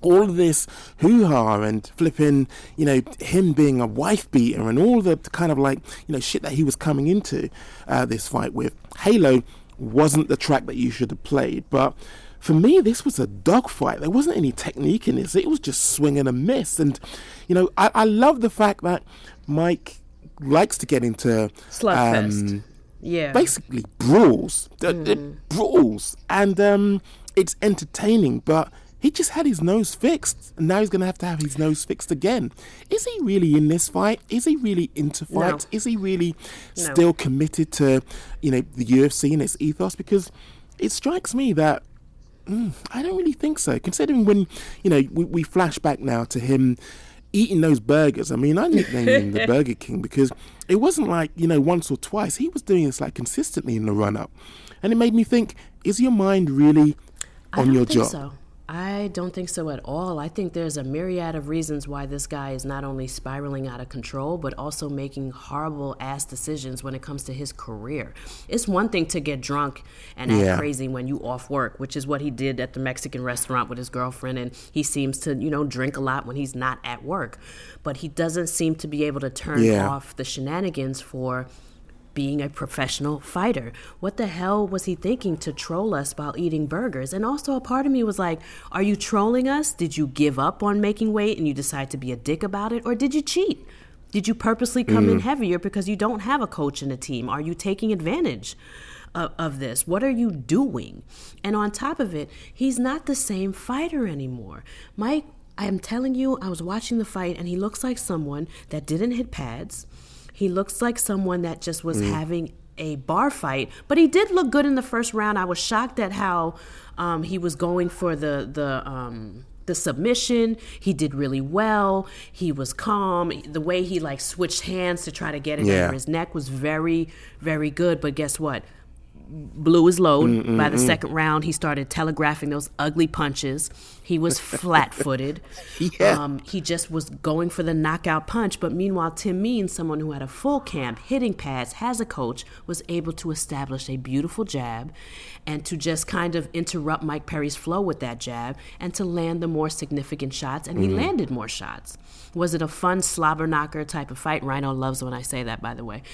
all of this hoo ha and flipping, you know, him being a wife beater and all the kind of like, you know, shit that he was coming into uh, this fight with, Halo wasn't the track that you should have played. But for me, this was a dogfight. There wasn't any technique in this. It was just swing and a miss. And, you know, I, I love the fact that Mike likes to get into Slugfest. um, Yeah. basically brawls, uh, uh, Mm. brawls, and um, it's entertaining. But he just had his nose fixed, and now he's going to have to have his nose fixed again. Is he really in this fight? Is he really into No. fights? Is he really No. still committed to, you know, the UFC and its ethos? Because it strikes me that. mm, I don't really think so. Considering when, you know, we, we flash back now to him eating those burgers. I mean, I nicknamed him the Burger King because it wasn't like, you know, once or twice. He was doing this like consistently in the run up. And it made me think, is your mind really I on don't your think job? So. I don't think so at all. I think there's a myriad of reasons why this guy is not only spiraling out of control, but also making horrible ass decisions when it comes to his career. It's one thing to get drunk and act Yeah. crazy when you off work, which is what he did at the Mexican restaurant with his girlfriend, and he seems to, you know, drink a lot when he's not at work. But he doesn't seem to be able to turn Yeah. off the shenanigans for being a professional fighter. What the hell was he thinking to troll us while eating burgers? And also, a part of me was like, Are you trolling us? Did you give up on making weight and you decide to be a dick about it? Or did you cheat? Did you purposely come in mm. heavier because you don't have a coach and a team? Are you taking advantage? Of, of this? What are you doing? And on top of it, he's not the same fighter anymore. Mike, I am telling you, I was watching the fight and he looks like someone that didn't hit pads. He looks like someone that just was having a bar fight, but he did look good in the first round. I was shocked at how um, he was going for the the um, the submission. He did really well. He was calm. The way he like switched hands to try to get it Yeah. under his neck was very very good. But guess what? blew his load. By the second round, he started telegraphing those ugly punches. He was flat footed. Yeah. Um, he just was going for the knockout punch. But meanwhile, Tim Means, someone who had a full camp, hitting pads, has a coach, was able to establish a beautiful jab and to just kind of interrupt Mike Perry's flow with that jab and to land the more significant shots. And he landed more shots. Was it a fun slobber knocker type of fight? Rhino loves when I say that, by the way.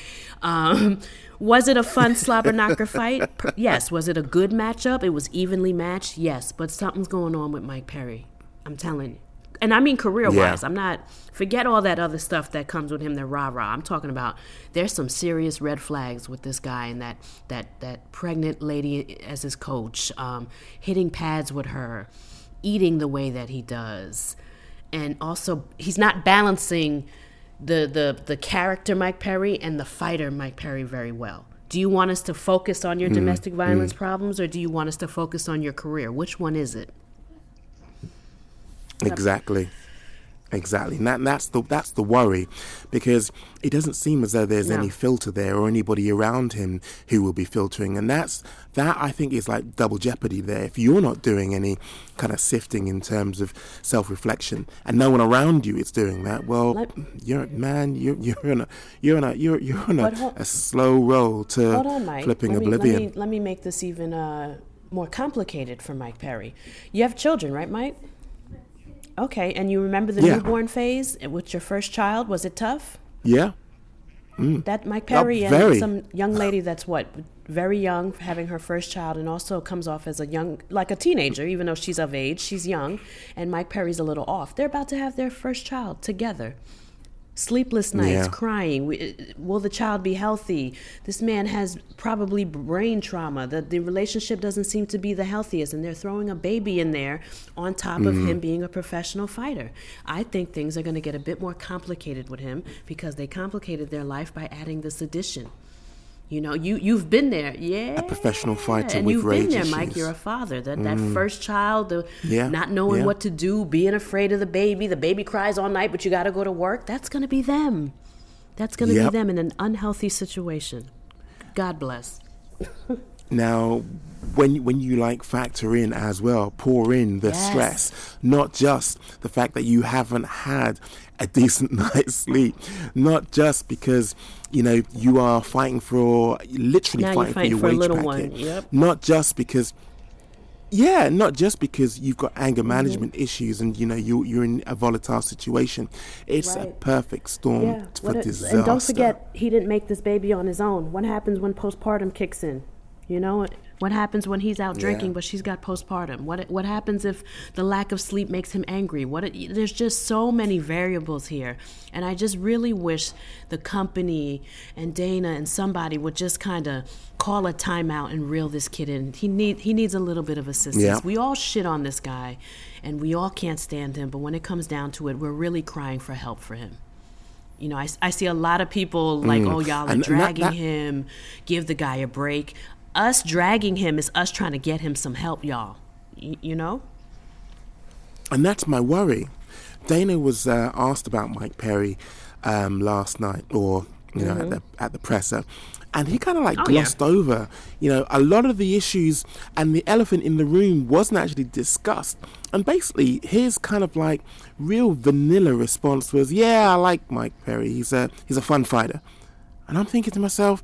Um, was it a fun slobber knocker fight? Yes. Was it a good matchup? It was evenly matched? Yes. But something's going on with Mike Perry. I'm telling you. And I mean career wise. Yeah. I'm not, forget all that other stuff that comes with him, the rah rah. I'm talking about there's some serious red flags with this guy and that, that, that pregnant lady as his coach, um, hitting pads with her, eating the way that he does and also he's not balancing the the the character Mike Perry and the fighter Mike Perry very well. Do you want us to focus on your mm-hmm. domestic mm-hmm. violence problems or do you want us to focus on your career? Which one is it? Exactly. Exactly. And that, that's the that's the worry because it doesn't seem as though there's No. any filter there or anybody around him who will be filtering. And that's that I think is like double jeopardy there. If you're not doing any kind of sifting in terms of self reflection and no one around you is doing that, well Let- you're man, you're you're on a you're on a you're you're on a, hold- a slow roll to on, flipping let me, oblivion. Let me, let me make this even uh, more complicated for Mike Perry. You have children, right, Mike? Okay, and you remember the Yeah. newborn phase with your first child? Was it tough? Yeah. That Mike Perry and some young lady that's what very young, having her first child, and also comes off as a young, like a teenager, even though she's of age, she's young, and Mike Perry's a little off. They're about to have their first child together. Sleepless nights, Yeah. crying. We- Will the child be healthy? This man has probably brain trauma. The, the relationship doesn't seem to be the healthiest, and they're throwing a baby in there on top of Mm-hmm. him being a professional fighter. I think things are going to get a bit more complicated with him because they complicated their life by adding this addition. You know, you you've been there, yeah. A professional fighter and with you've been there, Mike. You're a father. That that mm. first child, the Yeah, not knowing yeah. what to do, being afraid of the baby. The baby cries all night, but you got to go to work. That's going to be them. That's going to Yep. be them in an unhealthy situation. God bless. Now, when when you like factor in as well, pour in the Yes. stress, not just the fact that you haven't had a decent night's sleep, not just because you know you are fighting for literally Now fighting, fighting for for your a wage little packet, one, yep. not just because. Yeah, not just because you've got anger Mm-hmm. management issues and you know you you're in a volatile situation. It's a perfect storm Yeah. for a- disaster. and don't forget, he didn't make this baby on his own. What happens when postpartum kicks in? You know, what happens when he's out drinking, Yeah. but she's got postpartum? What what happens if the lack of sleep makes him angry? What there's just so many variables here, and I just really wish the company and Dana and somebody would just kind of call a timeout and reel this kid in. He need he needs a little bit of assistance. Yeah. We all shit on this guy, and we all can't stand him. But when it comes down to it, we're really crying for help for him. You know, I, I see a lot of people like, oh, y'all are Mm. That- dragging that- him. Give the guy a break. Us dragging him is us trying to get him some help, y'all. Y- you know? And that's my worry. Dana was uh, asked about Mike Perry um, last night, or you know, at the at the presser, and he kind of like Mm-hmm. Oh, yeah. glossed over. You know, a lot of the issues and the elephant in the room wasn't actually discussed. And basically, his kind of like real vanilla response was, "Yeah, I like Mike Perry. He's a he's a fun fighter." And I'm thinking to myself,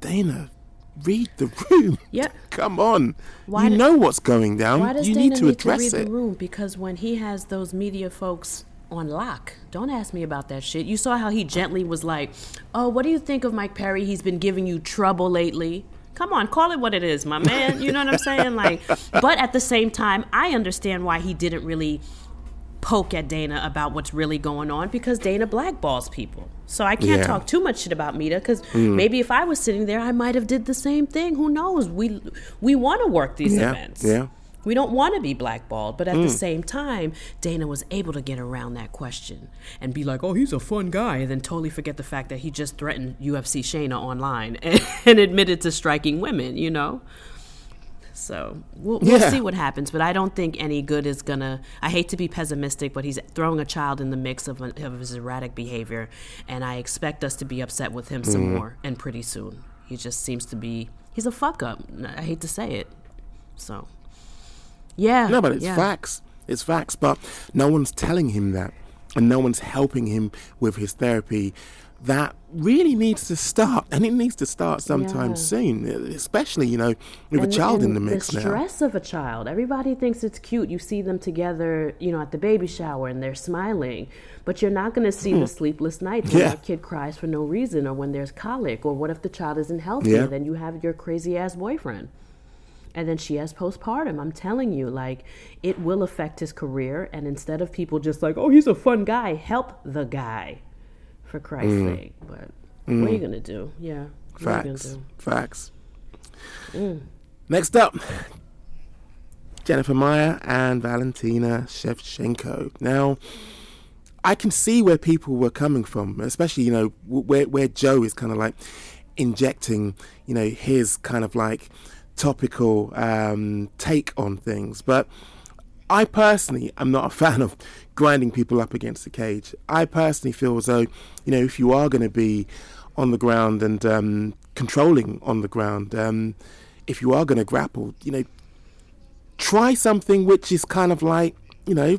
Dana, read the room. Yeah. Come on. Why you do- know what's going down. Why does you Dana need to need address to read it. the room? Because when he has those media folks on lock, don't ask me about that shit. You saw how he gently was like, "Oh, what do you think of Mike Perry? He's been giving you trouble lately." Come on, call it what it is, my man. You know what I'm saying? Like, but at the same time, I understand why he didn't really poke at Dana about what's really going on because Dana blackballs people. So I can't Yeah. talk too much shit about Mita because hmm. maybe if I was sitting there, I might have did the same thing. Who knows? We we want to work these Yeah, events. yeah. We don't want to be blackballed, but at the hmm. same time, Dana was able to get around that question and be like, "Oh, he's a fun guy," and then totally forget the fact that he just threatened UFC Shayna online and, and admitted to striking women. You know. So we'll, we'll Yeah. see what happens, but I don't think any good is gonna. I hate to be pessimistic, but he's throwing a child in the mix of, of his erratic behavior, and I expect us to be upset with him some Mm-hmm. more, and pretty soon. He just seems to be. He's a fuck up. I hate to say it. So, yeah. No, but it's yeah. facts. It's facts. But no one's telling him that, and no one's helping him with his therapy. That really needs to start, and it needs to start sometime Yeah. soon. Especially, you know, with And- a child in the mix now. The stress of a child. Everybody thinks it's cute. You see them together, you know, at the baby shower, and they're smiling. But you're not going to see the sleepless nights when Hmm. That kid cries for no reason, or when there's colic, or what if the child isn't healthy? Yeah. Then you have your crazy ass boyfriend. And then she has postpartum. I'm telling you, like, it will affect his career. And instead of people just like, oh, he's a fun guy, help the guy, for Christ's Mm. sake. But what are you going to do? Yeah. What are you gonna Facts. do? Facts. Mm. Next up, Jennifer Maia and Valentina Shevchenko. Now, I can see where people were coming from, especially you know where where Joe is kind of like injecting you know his kind of like topical um, take on things, but. I personally am not a fan of grinding people up against the cage. I personally feel as though, you know, if you are going to be on the ground and um, controlling on the ground, um, if you are going to grapple, you know, try something which is kind of like, you know,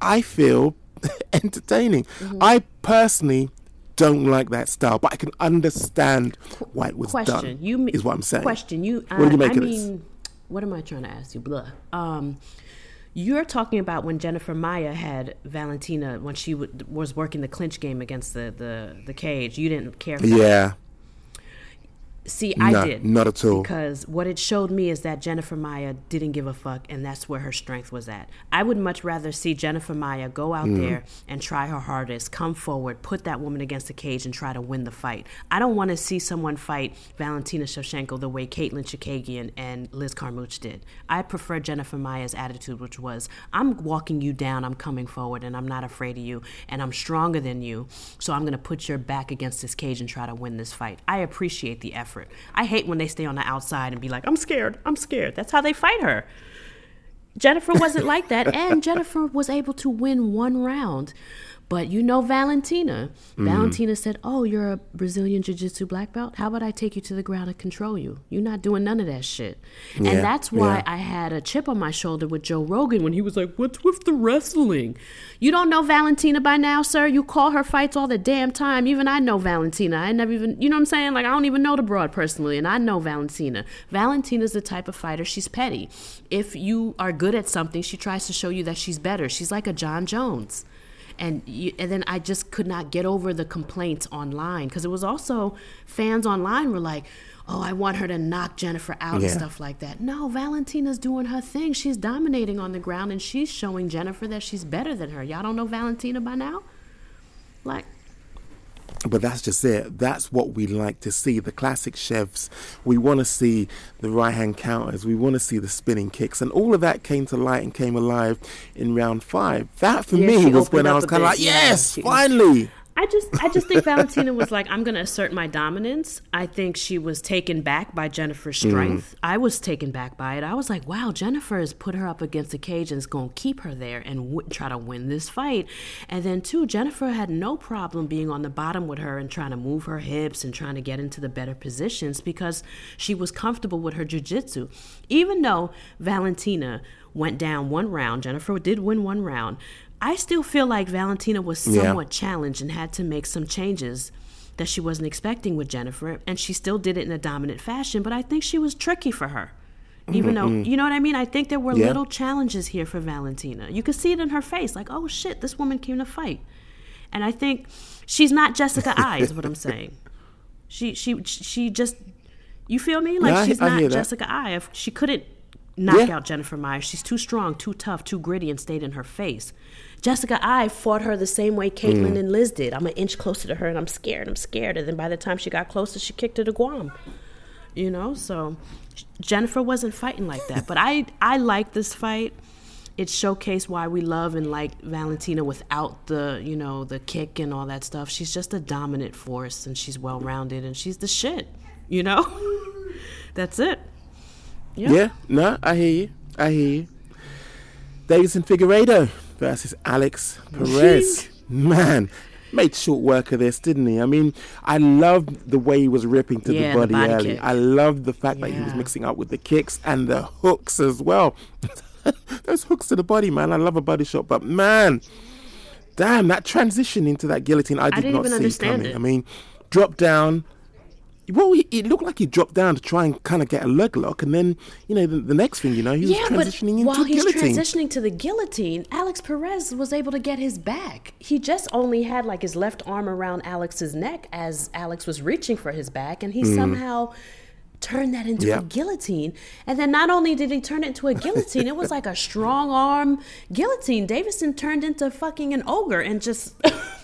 I feel entertaining. I personally don't like that style, but I can understand why it was question. done. You is what I'm saying. Question. You. What do you I- make I of mean, this? what am I trying to ask you? Blah. Um, You're talking about when Jennifer Maia had Valentina when she w- was working the clinch game against the, the, the cage. You didn't care for that. See, I did. not at all. Because what it showed me is that Jennifer Maia didn't give a fuck, and that's where her strength was at. I would much rather see Jennifer Maia go out Mm. there and try her hardest, come forward, put that woman against the cage, and try to win the fight. I don't want to see someone fight Valentina Shevchenko the way Caitlin Chookagian and Liz Carmouche did. I prefer Jennifer Maia's attitude, which was, I'm walking you down, I'm coming forward, and I'm not afraid of you, and I'm stronger than you, so I'm going to put your back against this cage and try to win this fight. I appreciate the effort. I hate when they stay on the outside and be like, I'm scared, I'm scared. That's how they fight her. Jennifer wasn't like that, and Jennifer was able to win one round. But you know Valentina. Mm-hmm. Valentina said, "Oh, you're a Brazilian jiu-jitsu black belt. How about I take you to the ground and control you? You're not doing none of that shit." Yeah, and that's why yeah. I had a chip on my shoulder with Joe Rogan when he was like, "What's with the wrestling? You don't know Valentina by now, sir? You call her fights all the damn time. Even I know Valentina. I never even, you know what I'm saying? Like I don't even know the broad personally, and I know Valentina. Valentina's the type of fighter. She's petty. If you are good at something, she tries to show you that she's better. She's like a Jon Jones." And you, and then I just could not get over the complaints online because it was also fans online were like, "Oh, I want her to knock Jennifer out Yeah. and stuff like that." No, Valentina's doing her thing. She's dominating on the ground and she's showing Jennifer that she's better than her. Y'all don't know Valentina by now? Like, But that's just it. That's what we like to see. The classic chefs. We want to see the right hand counters. We want to see the spinning kicks. And all of that came to light and came alive in round five. That for Yeah, me was when I was kind of like, yes, she- finally. I just I just think Valentina was like, I'm gonna assert my dominance. I think she was taken back by Jennifer's mm. strength. I was taken back by it. I was like, wow, Jennifer has put her up against the cage and is gonna keep her there and w- try to win this fight. And then too, Jennifer had no problem being on the bottom with her and trying to move her hips and trying to get into the better positions because she was comfortable with her jujitsu. Even though Valentina went down one round, Jennifer did win one round. I still feel like Valentina was Yeah. somewhat challenged and had to make some changes that she wasn't expecting with Jennifer, and she still did it in a dominant fashion. But I think she was tricky for her, even mm-hmm, though mm. you know what I mean. I think there were Yeah. little challenges here for Valentina. You could see it in her face, like, "Oh shit, this woman came to fight," and I think she's not Jessica I, is what I'm saying. She she she just, you feel me? Like Yeah, I- she's I not that. Jessica Eye. If she couldn't knock Yeah. out Jennifer Myers. She's too strong, too tough, too gritty, and stayed in her face. Jessica Eye fought her the same way Caitlyn Mm. and Liz did. I'm an inch closer to her, and I'm scared. I'm scared. And then by the time she got closer, she kicked her to Guam. You know, so Jennifer wasn't fighting like that. But I I like this fight. It showcased why we love and like Valentina without the you know the kick and all that stuff. She's just a dominant force, and she's well rounded, and she's the shit. You know, that's it. Yeah. Yeah, no, I hear you. I hear you. Deiveson Figueiredo versus Alex Perez. Man, made short work of this, didn't he? I mean, I loved the way he was ripping to Yeah, the the body, body early. kick. I loved the fact that he was mixing up with the kicks and the hooks as well. Those hooks to the body, man. I love a body shot, but man, damn, that transition into that guillotine, I did didn't not see coming. it. I mean, drop down. Well, he, it looked like he dropped down to try and kind of get a leg lock, and then you know the, the next thing you know, he was yeah, but transitioning into guillotine. while he's guillotine. transitioning to the guillotine, Alex Perez was able to get his back. He just only had like his left arm around Alex's neck as Alex was reaching for his back, and he mm. somehow turned that into Yeah. a guillotine. And then not only did he turn it into a guillotine, it was like a strong arm guillotine. Deiveson turned into fucking an ogre and just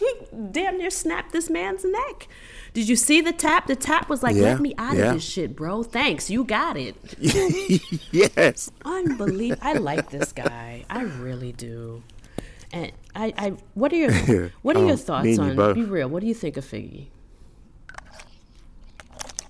damn near snapped this man's neck. Did you see the tap? The tap was like, Yeah, "Let me out yeah. of this shit, bro. Thanks, you got it." yes. Unbelievable. I like this guy. I really do. And I, I what are your what are Oh, your thoughts and you on be real, what do you think of Figgy?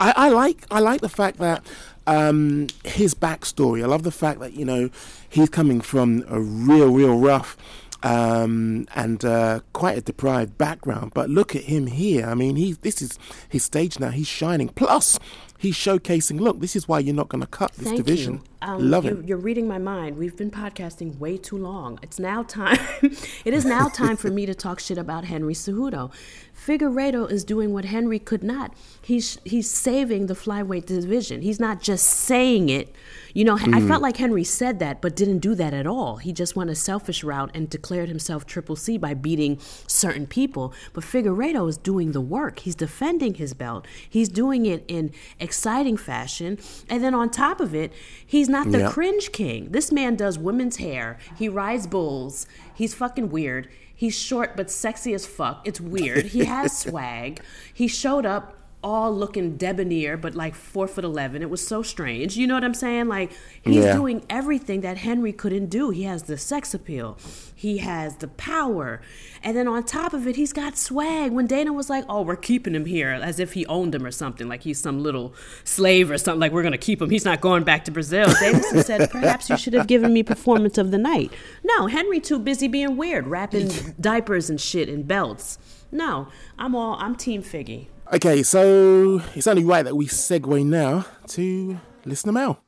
I, I like I like the fact that um, his backstory. I love the fact that you know he's coming from a real, real rough um, and uh, quite a deprived background. But look at him here. I mean, he this is his stage now. He's shining. Plus, he's showcasing. Look, this is why you're not going to cut this Thank division. you. Um, Love you, it. You're reading my mind. We've been podcasting way too long. It's now time. it is now time for me to talk shit about Henry Cejudo. Figueiredo is doing what Henry could not. He's he's saving the flyweight division. He's not just saying it. You know, I felt like Henry said that, but didn't do that at all. He just went a selfish route and declared himself Triple C by beating certain people. But Figueiredo is doing the work. He's defending his belt. He's doing it in exciting fashion. And then on top of it, he's not the Yeah. cringe king. This man does women's hair. He rides bulls. He's fucking weird. He's short but sexy as fuck. It's weird. He has swag. He showed up all looking debonair, but like four foot eleven. It was so strange. You know what I'm saying? Like he's Yeah. doing everything that Henry couldn't do. He has the sex appeal. He has the power. And then on top of it, he's got swag. When Dana was like, Oh, we're keeping him here as if he owned him or something, like he's some little slave or something, like we're gonna keep him. He's not going back to Brazil. Deiveson said, Perhaps you should have given me performance of the night. No, Henry too busy being weird, wrapping diapers and shit in belts. No, I'm all I'm team Figgy. Okay, so it's only right that we segue now to listener mail.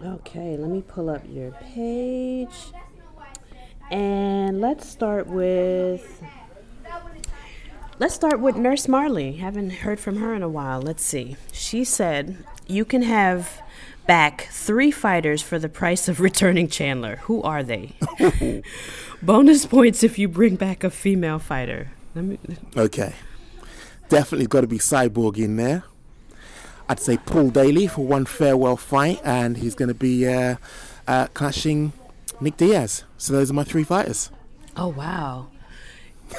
Okay, let me pull up your page. And let's start with Let's start with Nurse Marley. Haven't heard from her in a while. Let's see. She said, "You can have back 3 fighters for the price of returning Chandler. Who are they?" Bonus points if you bring back a female fighter. Let me Okay. Definitely got to be Cyborg in there. I'd say Paul Daley for one farewell fight, and he's going to be uh, uh, clashing Nick Diaz. So those are my three fighters. Oh wow.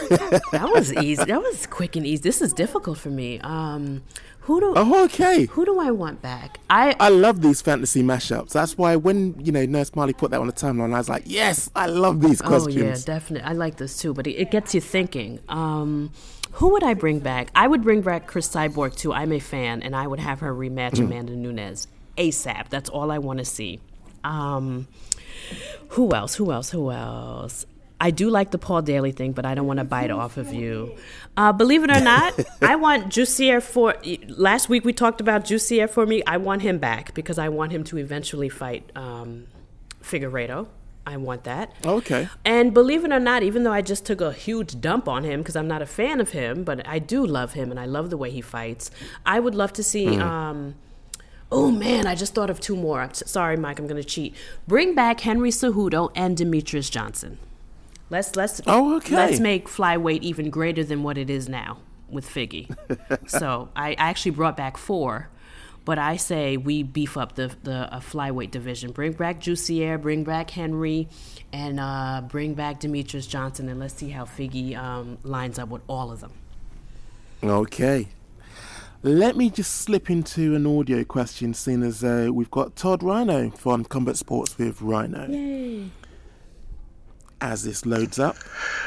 that was easy. That was quick and easy. This is difficult for me. Um, who do Oh, okay. who do I want back? I I love these fantasy mashups. That's why when you know Nurse Marley put that on the timeline, I was like, yes, I love these oh yeah, definitely. I like this too, but it, it gets you thinking. Um, who would I bring back? I would bring back Cris Cyborg too. I'm a fan, and I would have her rematch Amanda Nunes ASAP. That's all I want to see. Um, who else? Who else? Who else? I do like the Paul Daley thing, but I don't want to bite off of you. Uh, believe it or not, I want Jussier for. Last week we talked about Jussier for me. I want him back because I want him to eventually fight um, Figueiredo. I want that. Okay. And believe it or not, even though I just took a huge dump on him because I'm not a fan of him, but I do love him and I love the way he fights. I would love to see. Um, oh man, I just thought of two more. I'm sorry, Mike, I'm going to cheat. Bring back Henry Cejudo and Demetrious Johnson. Let's let's Oh, okay. let's make flyweight even greater than what it is now with Figgy. so I, I actually brought back four. But I say we beef up the the uh, flyweight division. Bring back Jussier, bring back Henry, and uh, bring back Demetrious Johnson, and let's see how Figgy um, lines up with all of them. Okay. Let me just slip into an audio question, seeing as uh, we've got Todd Rhino from Combat Sports with Rhino. Yay! As this loads up.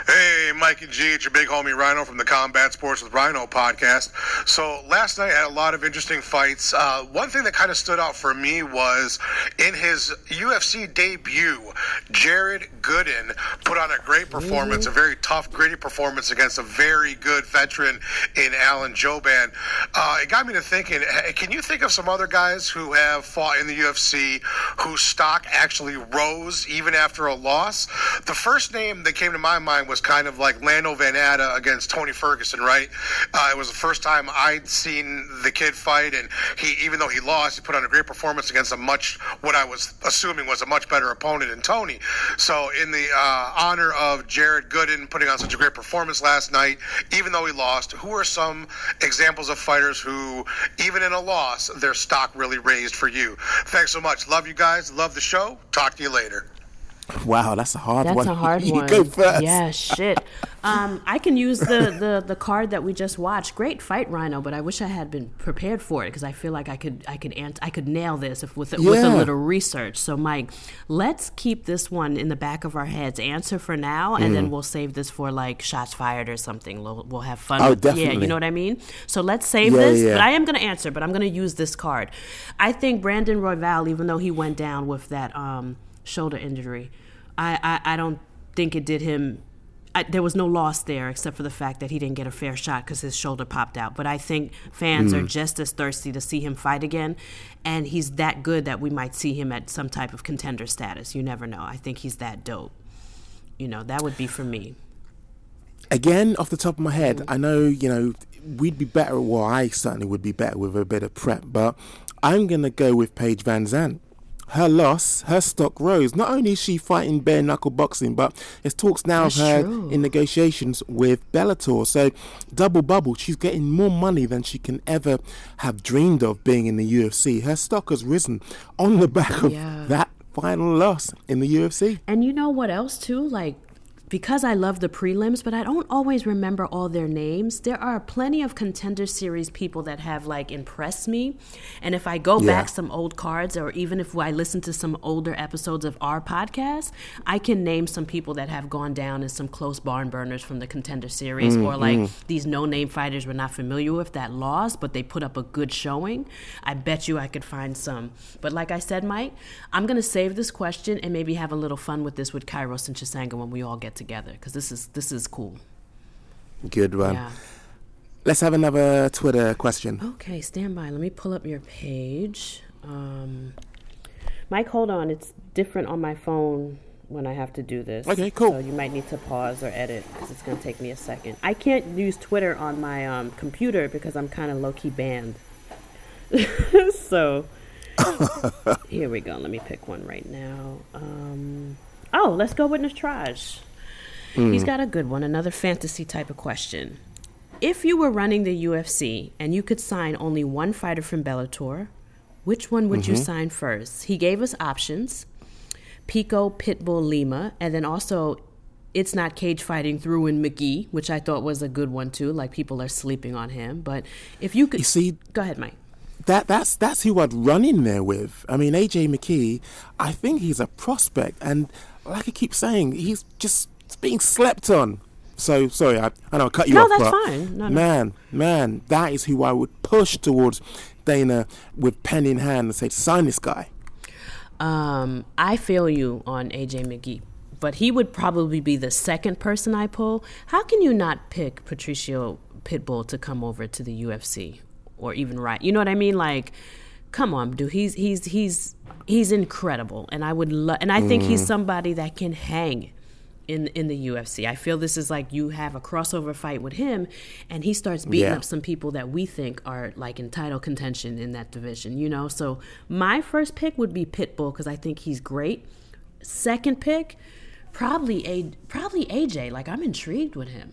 Hey, Mike and G, it's your big homie Rhino from the Combat Sports with Rhino podcast. So last night I had a lot of interesting fights. Uh, one thing that kind of stood out for me was in his UFC debut, Jared Gooden put on a great performance, a very tough, gritty performance against a very good veteran in Alan Jouban. Uh, it got me to thinking, can you think of some other guys who have fought in the UFC whose stock actually rose even after a loss? The first name that came to my mind was kind of like Lando Vannata against Tony Ferguson, right? Uh, it was the first time I'd seen the kid fight, and he, even though he lost, he put on a great performance against a much, what I was assuming was a much better opponent in Tony. So, in the uh, honor of Jared Gooden putting on such a great performance last night, even though he lost, who are some examples of fighters who, even in a loss, their stock really raised for you? Thanks so much. Love you guys. Love the show. Talk to you later. Wow, that's a hard That's one. That's a hard you one. go first. Yeah, shit. Um, I can use the, the, the card that we just watched. Great fight, Rhino, but I wish I had been prepared for it because I feel like I could I could ant- I could nail this if with with a little research. So, Mike, let's keep this one in the back of our heads. Answer for now, and then we'll save this for like shots fired or something. We'll, we'll have fun. Mm. Oh, with- Yeah, you know what I mean. So let's save Yeah, this. yeah. But I am going to answer, but I'm going to use this card. I think Brandon Royval, even though he went down with that um, shoulder injury, I, I, I don't think it did him I, there was no loss there except for the fact that he didn't get a fair shot because his shoulder popped out. But I think fans are mm. just as thirsty to see him fight again, and he's that good that we might see him at some type of contender status. You never know. I think he's that dope. You know, that would be for me. Again, off the top of my head, I know, you know, we'd be better, well, I certainly would be better with a bit of prep, but I'm going to go with Paige VanZant. Her loss, her stock rose. Not only is she fighting bare knuckle boxing, but there's talks now That's of her true. in negotiations with Bellator. So, double bubble, she's getting more money than she can ever have dreamed of being in the UFC. Her stock has risen on the back of Yeah. that final loss in the UFC. And you know what else too? Like because I love the prelims, but I don't always remember all their names. There are plenty of contender series people that have like impressed me. And if I go Yeah. back some old cards or even if I listen to some older episodes of our podcast, I can name some people that have gone down as some close barn burners from the contender series or mm-hmm. like these no-name fighters we're not familiar with that lost, but they put up a good showing. I bet you I could find some. But like I said, Mike, I'm going to save this question and maybe have a little fun with this with Kairos and Chisanga when we all get together because this is this is cool. Good one. Yeah. Let's have another Twitter question. Okay, stand by. Let me pull up your page. Um, Mike, hold on. It's different on my phone when I have to do this. Okay, cool. So you might need to pause or edit because it's going to take me a second. I can't use Twitter on my um, computer because I'm kind of low key banned. so here we go. Let me pick one right now. Um, oh, let's go with Natraj. He's hmm. got a good one. Another fantasy type of question. If you were running the UFC and you could sign only one fighter from Bellator, which one would you mm-hmm. sign first? He gave us options Pico, Pitbull, Lima, and then also it's not cage fighting through in McKee, which I thought was a good one too. Like people are sleeping on him. But if you could. You see, Go ahead, Mike. that that's that's who I'd run in there with. I mean, AJ McKee, I think he's a prospect, and like I keep saying, he's just being slept on. So sorry, I, I know I cut you off. No, off. that's but fine. No, no. Man, man, that is who I would push towards Dana with pen in hand and say, sign this guy. Um, I feel you on AJ McKee, but he would probably be the second person I pull. How can you not pick Patricio Pitbull to come over to the UFC or even right? You know what I mean? Like, come on, dude. He's he's he's he's incredible, and I would love, and I think he's somebody that can hang. In, in the UFC, I feel this is like you have a crossover fight with him, and he starts beating Yeah. up some people that we think are like in title contention in that division, you know? So my first pick would be Pitbull because I think he's great. Second pick, probably a probably AJ. Like I'm intrigued with him.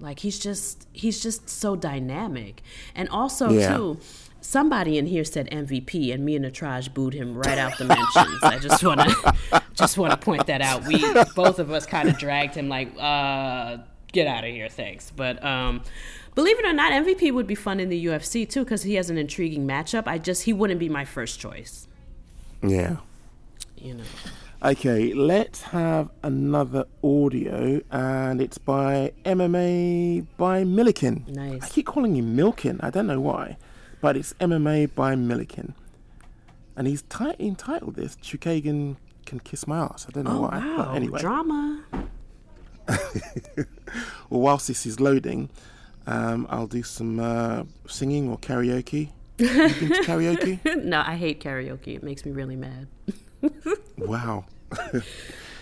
Like he's just he's just so dynamic. And also Yeah. too, somebody in here said MVP and me and Natraj booed him right out the mentions. I just wanna just wanna point that out. We both of us kind of dragged him like, uh, get out of here, thanks. But um Believe it or not, MVP would be fun in the UFC too because he has an intriguing matchup. I just he wouldn't be my first choice. Yeah. You know. Okay, let's have another audio, and it's by MMA by Milliken. Nice. I keep calling him Milken. I don't know why, but it's MMA by Milliken, and he's ti- entitled this "Chookagian Can Kiss My Ass." I don't know Oh why, wow, but anyway. drama. Well, whilst this is loading, um, I'll do some uh, singing or karaoke. You been to karaoke? no, I hate karaoke. It makes me really mad. Wow.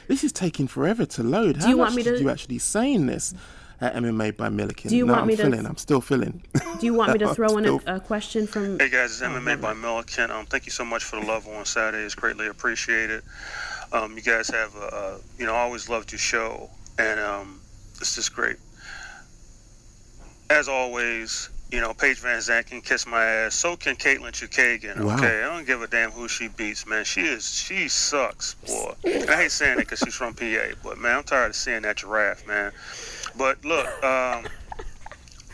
this is taking forever to load. How you much want me to- you actually say in this at MMA by Milliken? Do you no, want I'm me to- filling. I'm still filling. Do you want me to throw in a, a question from? Hey guys, it's MMA by Milliken. Um, thank you so much for the love on Saturday. It's greatly appreciated. Um, you guys have, a, a, you know, I always loved your show, and um, it's just great. As always, you know, Paige VanZant can kiss my ass. So can Caitlin Chookagian. Wow. Okay, I don't give a damn who she beats, man. She is, she sucks, boy. And I hate saying it because she's from PA, but man, I'm tired of seeing that giraffe, man. But look, um,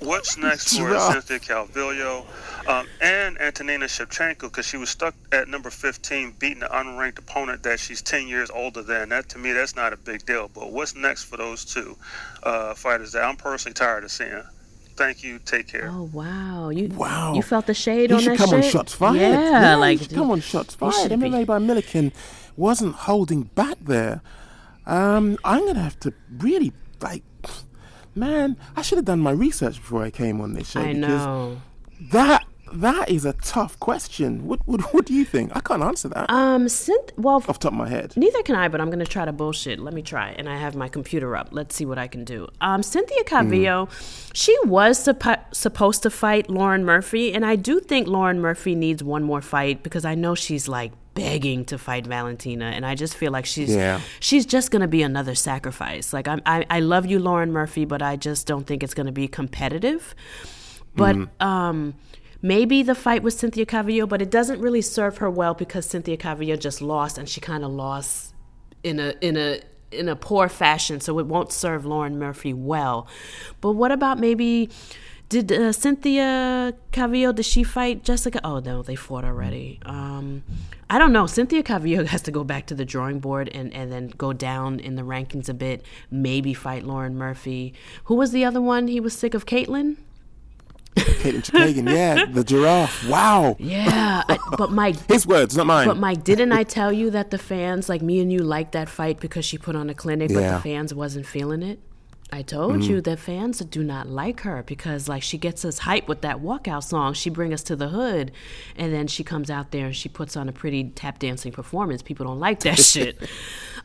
what's next for Giraffe. Cynthia Calvillo um, and Antonina Shevchenko because she was stuck at number 15 beating an unranked opponent that she's 10 years older than. That to me, that's not a big deal. But what's next for those two uh, fighters that I'm personally tired of seeing? Thank you. Take care. Oh wow, you Wow. you felt the shade He on should that come shit? on shots fired. Yeah, like he come on shots he fired. should be. By Milliken wasn't holding back there. Um, I'm gonna have to really like, man, I should have done my research before I came on this show. I because know. That that is a tough question. What what, what do you think? I can't answer that Um, Synth. Well, off the top of my head. Neither can I, but I'm going to try to bullshit. Let me try. And I have my computer up. Let's see what I can do. Um, Cynthia Calvillo, she was suppo- supposed to fight Lauren Murphy. And I do think Lauren Murphy needs one more fight because I know she's like begging to fight Valentina. And I just feel like she's Yeah. she's just going to be another sacrifice. Like, I'm, I, I love you, Lauren Murphy, but I just don't think it's going to be competitive. But um, maybe the fight with Cynthia Calvillo, but it doesn't really serve her well because Cynthia Calvillo just lost, and she kind of lost in a in a in a poor fashion, so it won't serve Lauren Murphy well. But what about maybe? Did uh, Cynthia Calvillo, did she fight Jessica? Oh, no, they fought already. Um, I don't know. Cynthia Calvillo has to go back to the drawing board and, and then go down in the rankings a bit. Maybe fight Lauren Murphy. Who was the other one? He was sick of Caitlyn? Caitlin Chookagian, yeah, the giraffe. Wow. Yeah, I, but Mike, His words, not mine. but Mike, didn't I tell you that the fans, like me and you, liked that fight because she put on a clinic, but the fans wasn't feeling it? I told you that fans do not like her because like she gets us hype with that walkout song. She bring us to the hood, and then she comes out there and she puts on a pretty tap dancing performance. People don't like that shit.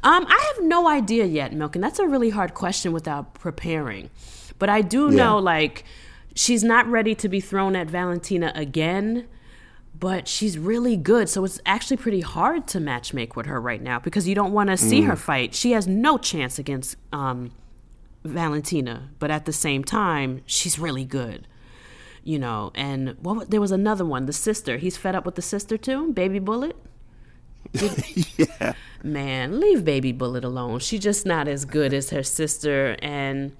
Um, I have no idea yet, Milk, and that's a really hard question without preparing. But I do Yeah. know like she's not ready to be thrown at Valentina again but she's really good. So it's actually pretty hard to matchmake with her right now because you don't want to see her fight. She has no chance against um, Valentina, but at the same time, she's really good. You know, and what there was another one, the sister. He's fed up with the sister too, Baby Bullet. yeah. Man, leave Baby Bullet alone. She's just not as good as her sister, and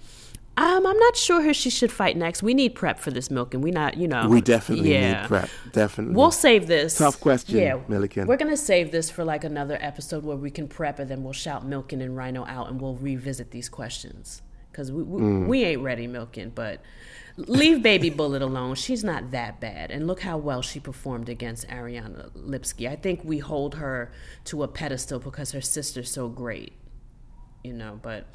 um, I'm not sure who she should fight next. We need prep for this milk, and we not, you know, We definitely yeah. need prep. Definitely. We'll save this. Tough question, Yeah, Milliken. We're gonna save this for like another episode where we can prep, and then we'll shout Milken and Rhino out, and we'll revisit these questions because we we, Mm. we ain't ready, Milken. But leave Baby Bullet alone. She's not that bad, and look how well she performed against Ariane Lipski. I think we hold her to a pedestal because her sister's so great, you know. But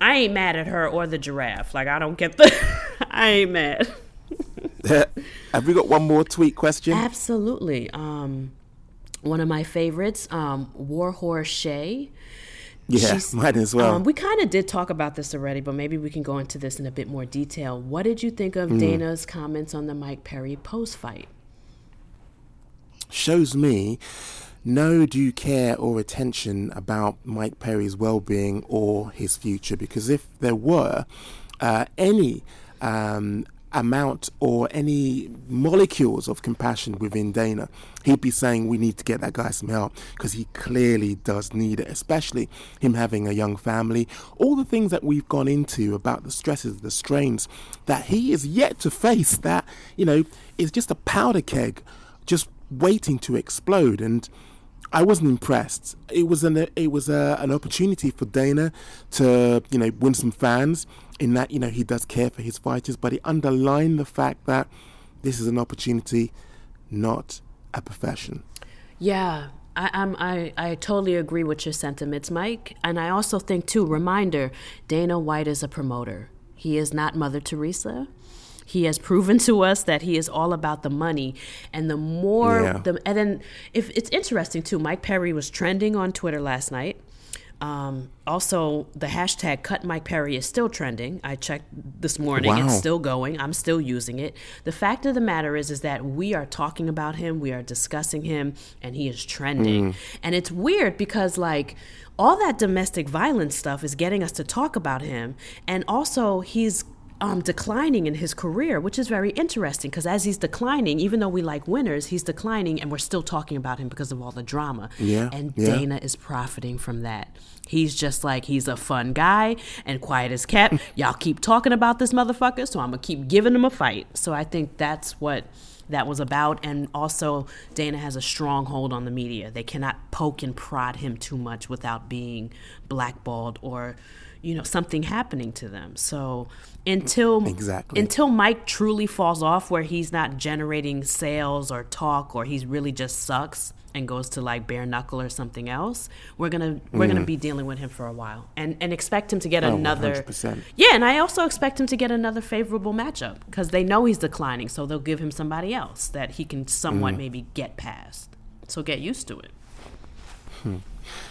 I ain't mad at her or the giraffe. Like I don't get the. I ain't mad. Have we got one more tweet question? Absolutely. Um, one of my favorites, um, Warhorse Shay. Yeah, She's- mine as well. Um, we kind of did talk about this already, but maybe we can go into this in a bit more detail. What did you think of Dana's comments on the Mike Perry post fight? shows me no due care or attention about Mike Perry's well-being or his future. Because if there were uh, any um, amount or any molecules of compassion within Dana, he'd be saying we need to get that guy some help because he clearly does need it, especially him having a young family. All the things that we've gone into about the stresses, the strains that he is yet to face, that, you know, is just a powder keg just waiting to explode and I wasn't impressed. It was an it was a, an opportunity for Dana to you know win some fans in that you know he does care for his fighters, but it underlined the fact that this is an opportunity, not a profession. Yeah, I, I'm, I, I totally agree with your sentiments, Mike. And I also think, too, reminder Dana White is a promoter. He is not Mother Teresa. He has proven to us that he is all about the money. And the more, Yeah. the, and then if it's interesting, too, Mike Perry was trending on Twitter last night. Um, also, the hashtag cut Mike Perry is still trending. I checked this morning. Wow. It's still going. I'm still using it. The fact of the matter is, is that we are talking about him, we are discussing him, and he is trending. And it's weird because like all that domestic violence stuff is getting us to talk about him, and also he's um, declining in his career, which is very interesting because as he's declining, even though we like winners, he's declining, and we're still talking about him because of all the drama. Yeah, And yeah. Dana is profiting from that. He's just like he's a fun guy and quiet as kept. Y'all keep talking about this motherfucker, so I'm gonna keep giving him a fight. So I think that's what that was about. And also, Dana has a strong hold on the media. They cannot poke and prod him too much without being blackballed or, you know, something happening to them. So until Exactly. until Mike truly falls off, where he's not generating sales or talk, or he's really just sucks. and goes to like bare knuckle or something else, we're gonna we're gonna Mm. be dealing with him for a while, and and expect him to get Oh, another. 100%. Yeah, and I also expect him to get another favorable matchup because they know he's declining, so they'll give him somebody else that he can somewhat Mm. maybe get past. So get used to it. Hmm.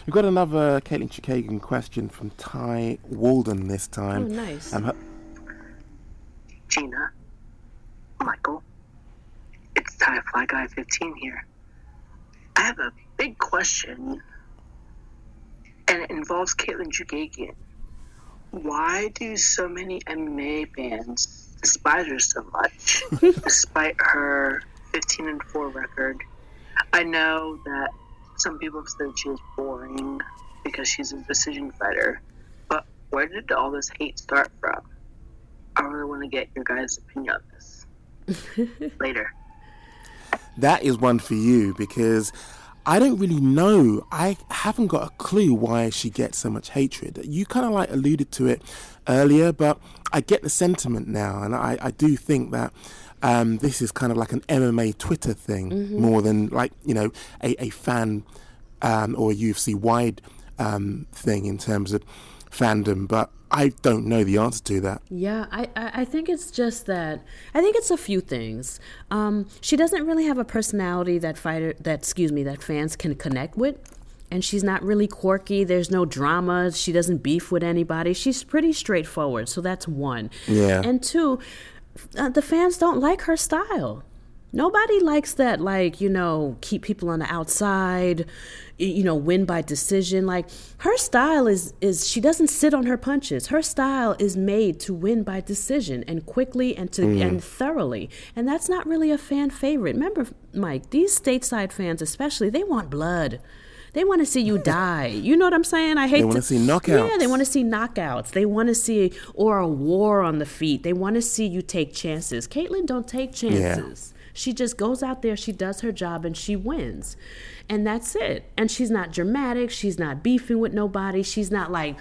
We've got another Caitlin Chookagian question from Ty Walden this time. Oh, nice. Um, her- Gina, Michael, it's Ty Fly Guy 15 here. I have a big question, and it involves Caitlin Chookagian. Why do so many MMA fans despise her so much, despite her 15 and 4 record? I know that some people have said she is boring because she's a decision fighter, but where did all this hate start from? I really want to get your guys' opinion on this. Later. that is one for you because I don't really know. I haven't got a clue why she gets so much hatred. You kind of like alluded to it earlier, but I get the sentiment now, and I, I do think that. Um, this is kind of like an MMA Twitter thing Mhm. more than like you know a, a fan um, or a UFC wide um, thing in terms of fandom. But I don't know the answer to that. Yeah, I, I I think it's just that I think it's a few things. Um, she doesn't really have a personality that fighter that excuse me that fans can connect with, and she's not really quirky. There's no drama. She doesn't beef with anybody. She's pretty straightforward. So that's one. Yeah. And two, uh, the fans don't like her style. Nobody likes that, like, you know, keep people on the outside, you know, win by decision. Like, her style is, is she doesn't sit on her punches. Her style is made to win by decision and quickly and to Mm. and thoroughly. And that's not really a fan favorite. Remember, Mike, these stateside fans especially, they want blood. They want to see you die. You know what I'm saying? I hate They wanna see knockouts. Yeah, they want to see knockouts. They want to see or a war on the feet. They want to see you take chances. Caitlyn don't take Yeah. chances. She just goes out there, she does her job, and she wins. And that's it. And she's not dramatic. She's not beefing with nobody. She's not like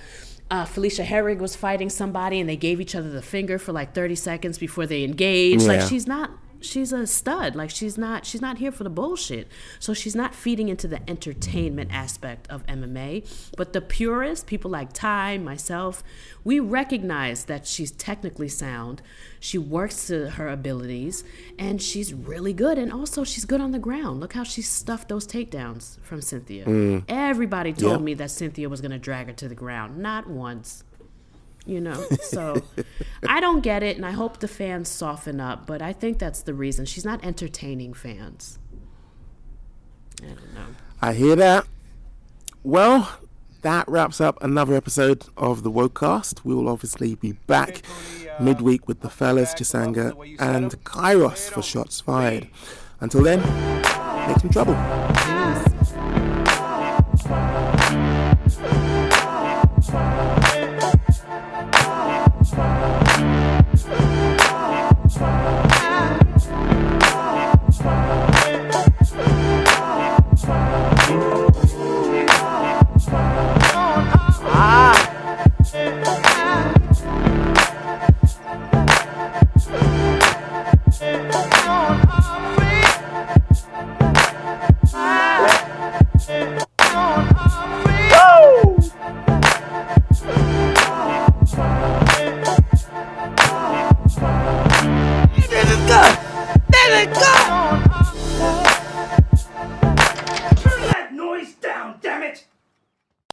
uh, Felicia Herrig was fighting somebody and they gave each other the finger for like 30 seconds before they engaged. Like she's not she's a stud. Like she's not she's not here for the bullshit. So she's not feeding into the entertainment aspect of MMA. But the purists, people like Ty, myself, we recognize that she's technically sound. She works to her abilities and she's really good. And also she's good on the ground. Look how she stuffed those takedowns from Cynthia. Mm. Everybody told Yep. me that Cynthia was gonna drag her to the ground. Not once you know so i don't get it and i hope the fans soften up but i think that's the reason she's not entertaining fans i don't know I hear that. Well, that wraps up another episode of the Wokecast. We will obviously be back midweek with the fellas, Chisanga and Kairos for shots fired. Until then, make some trouble.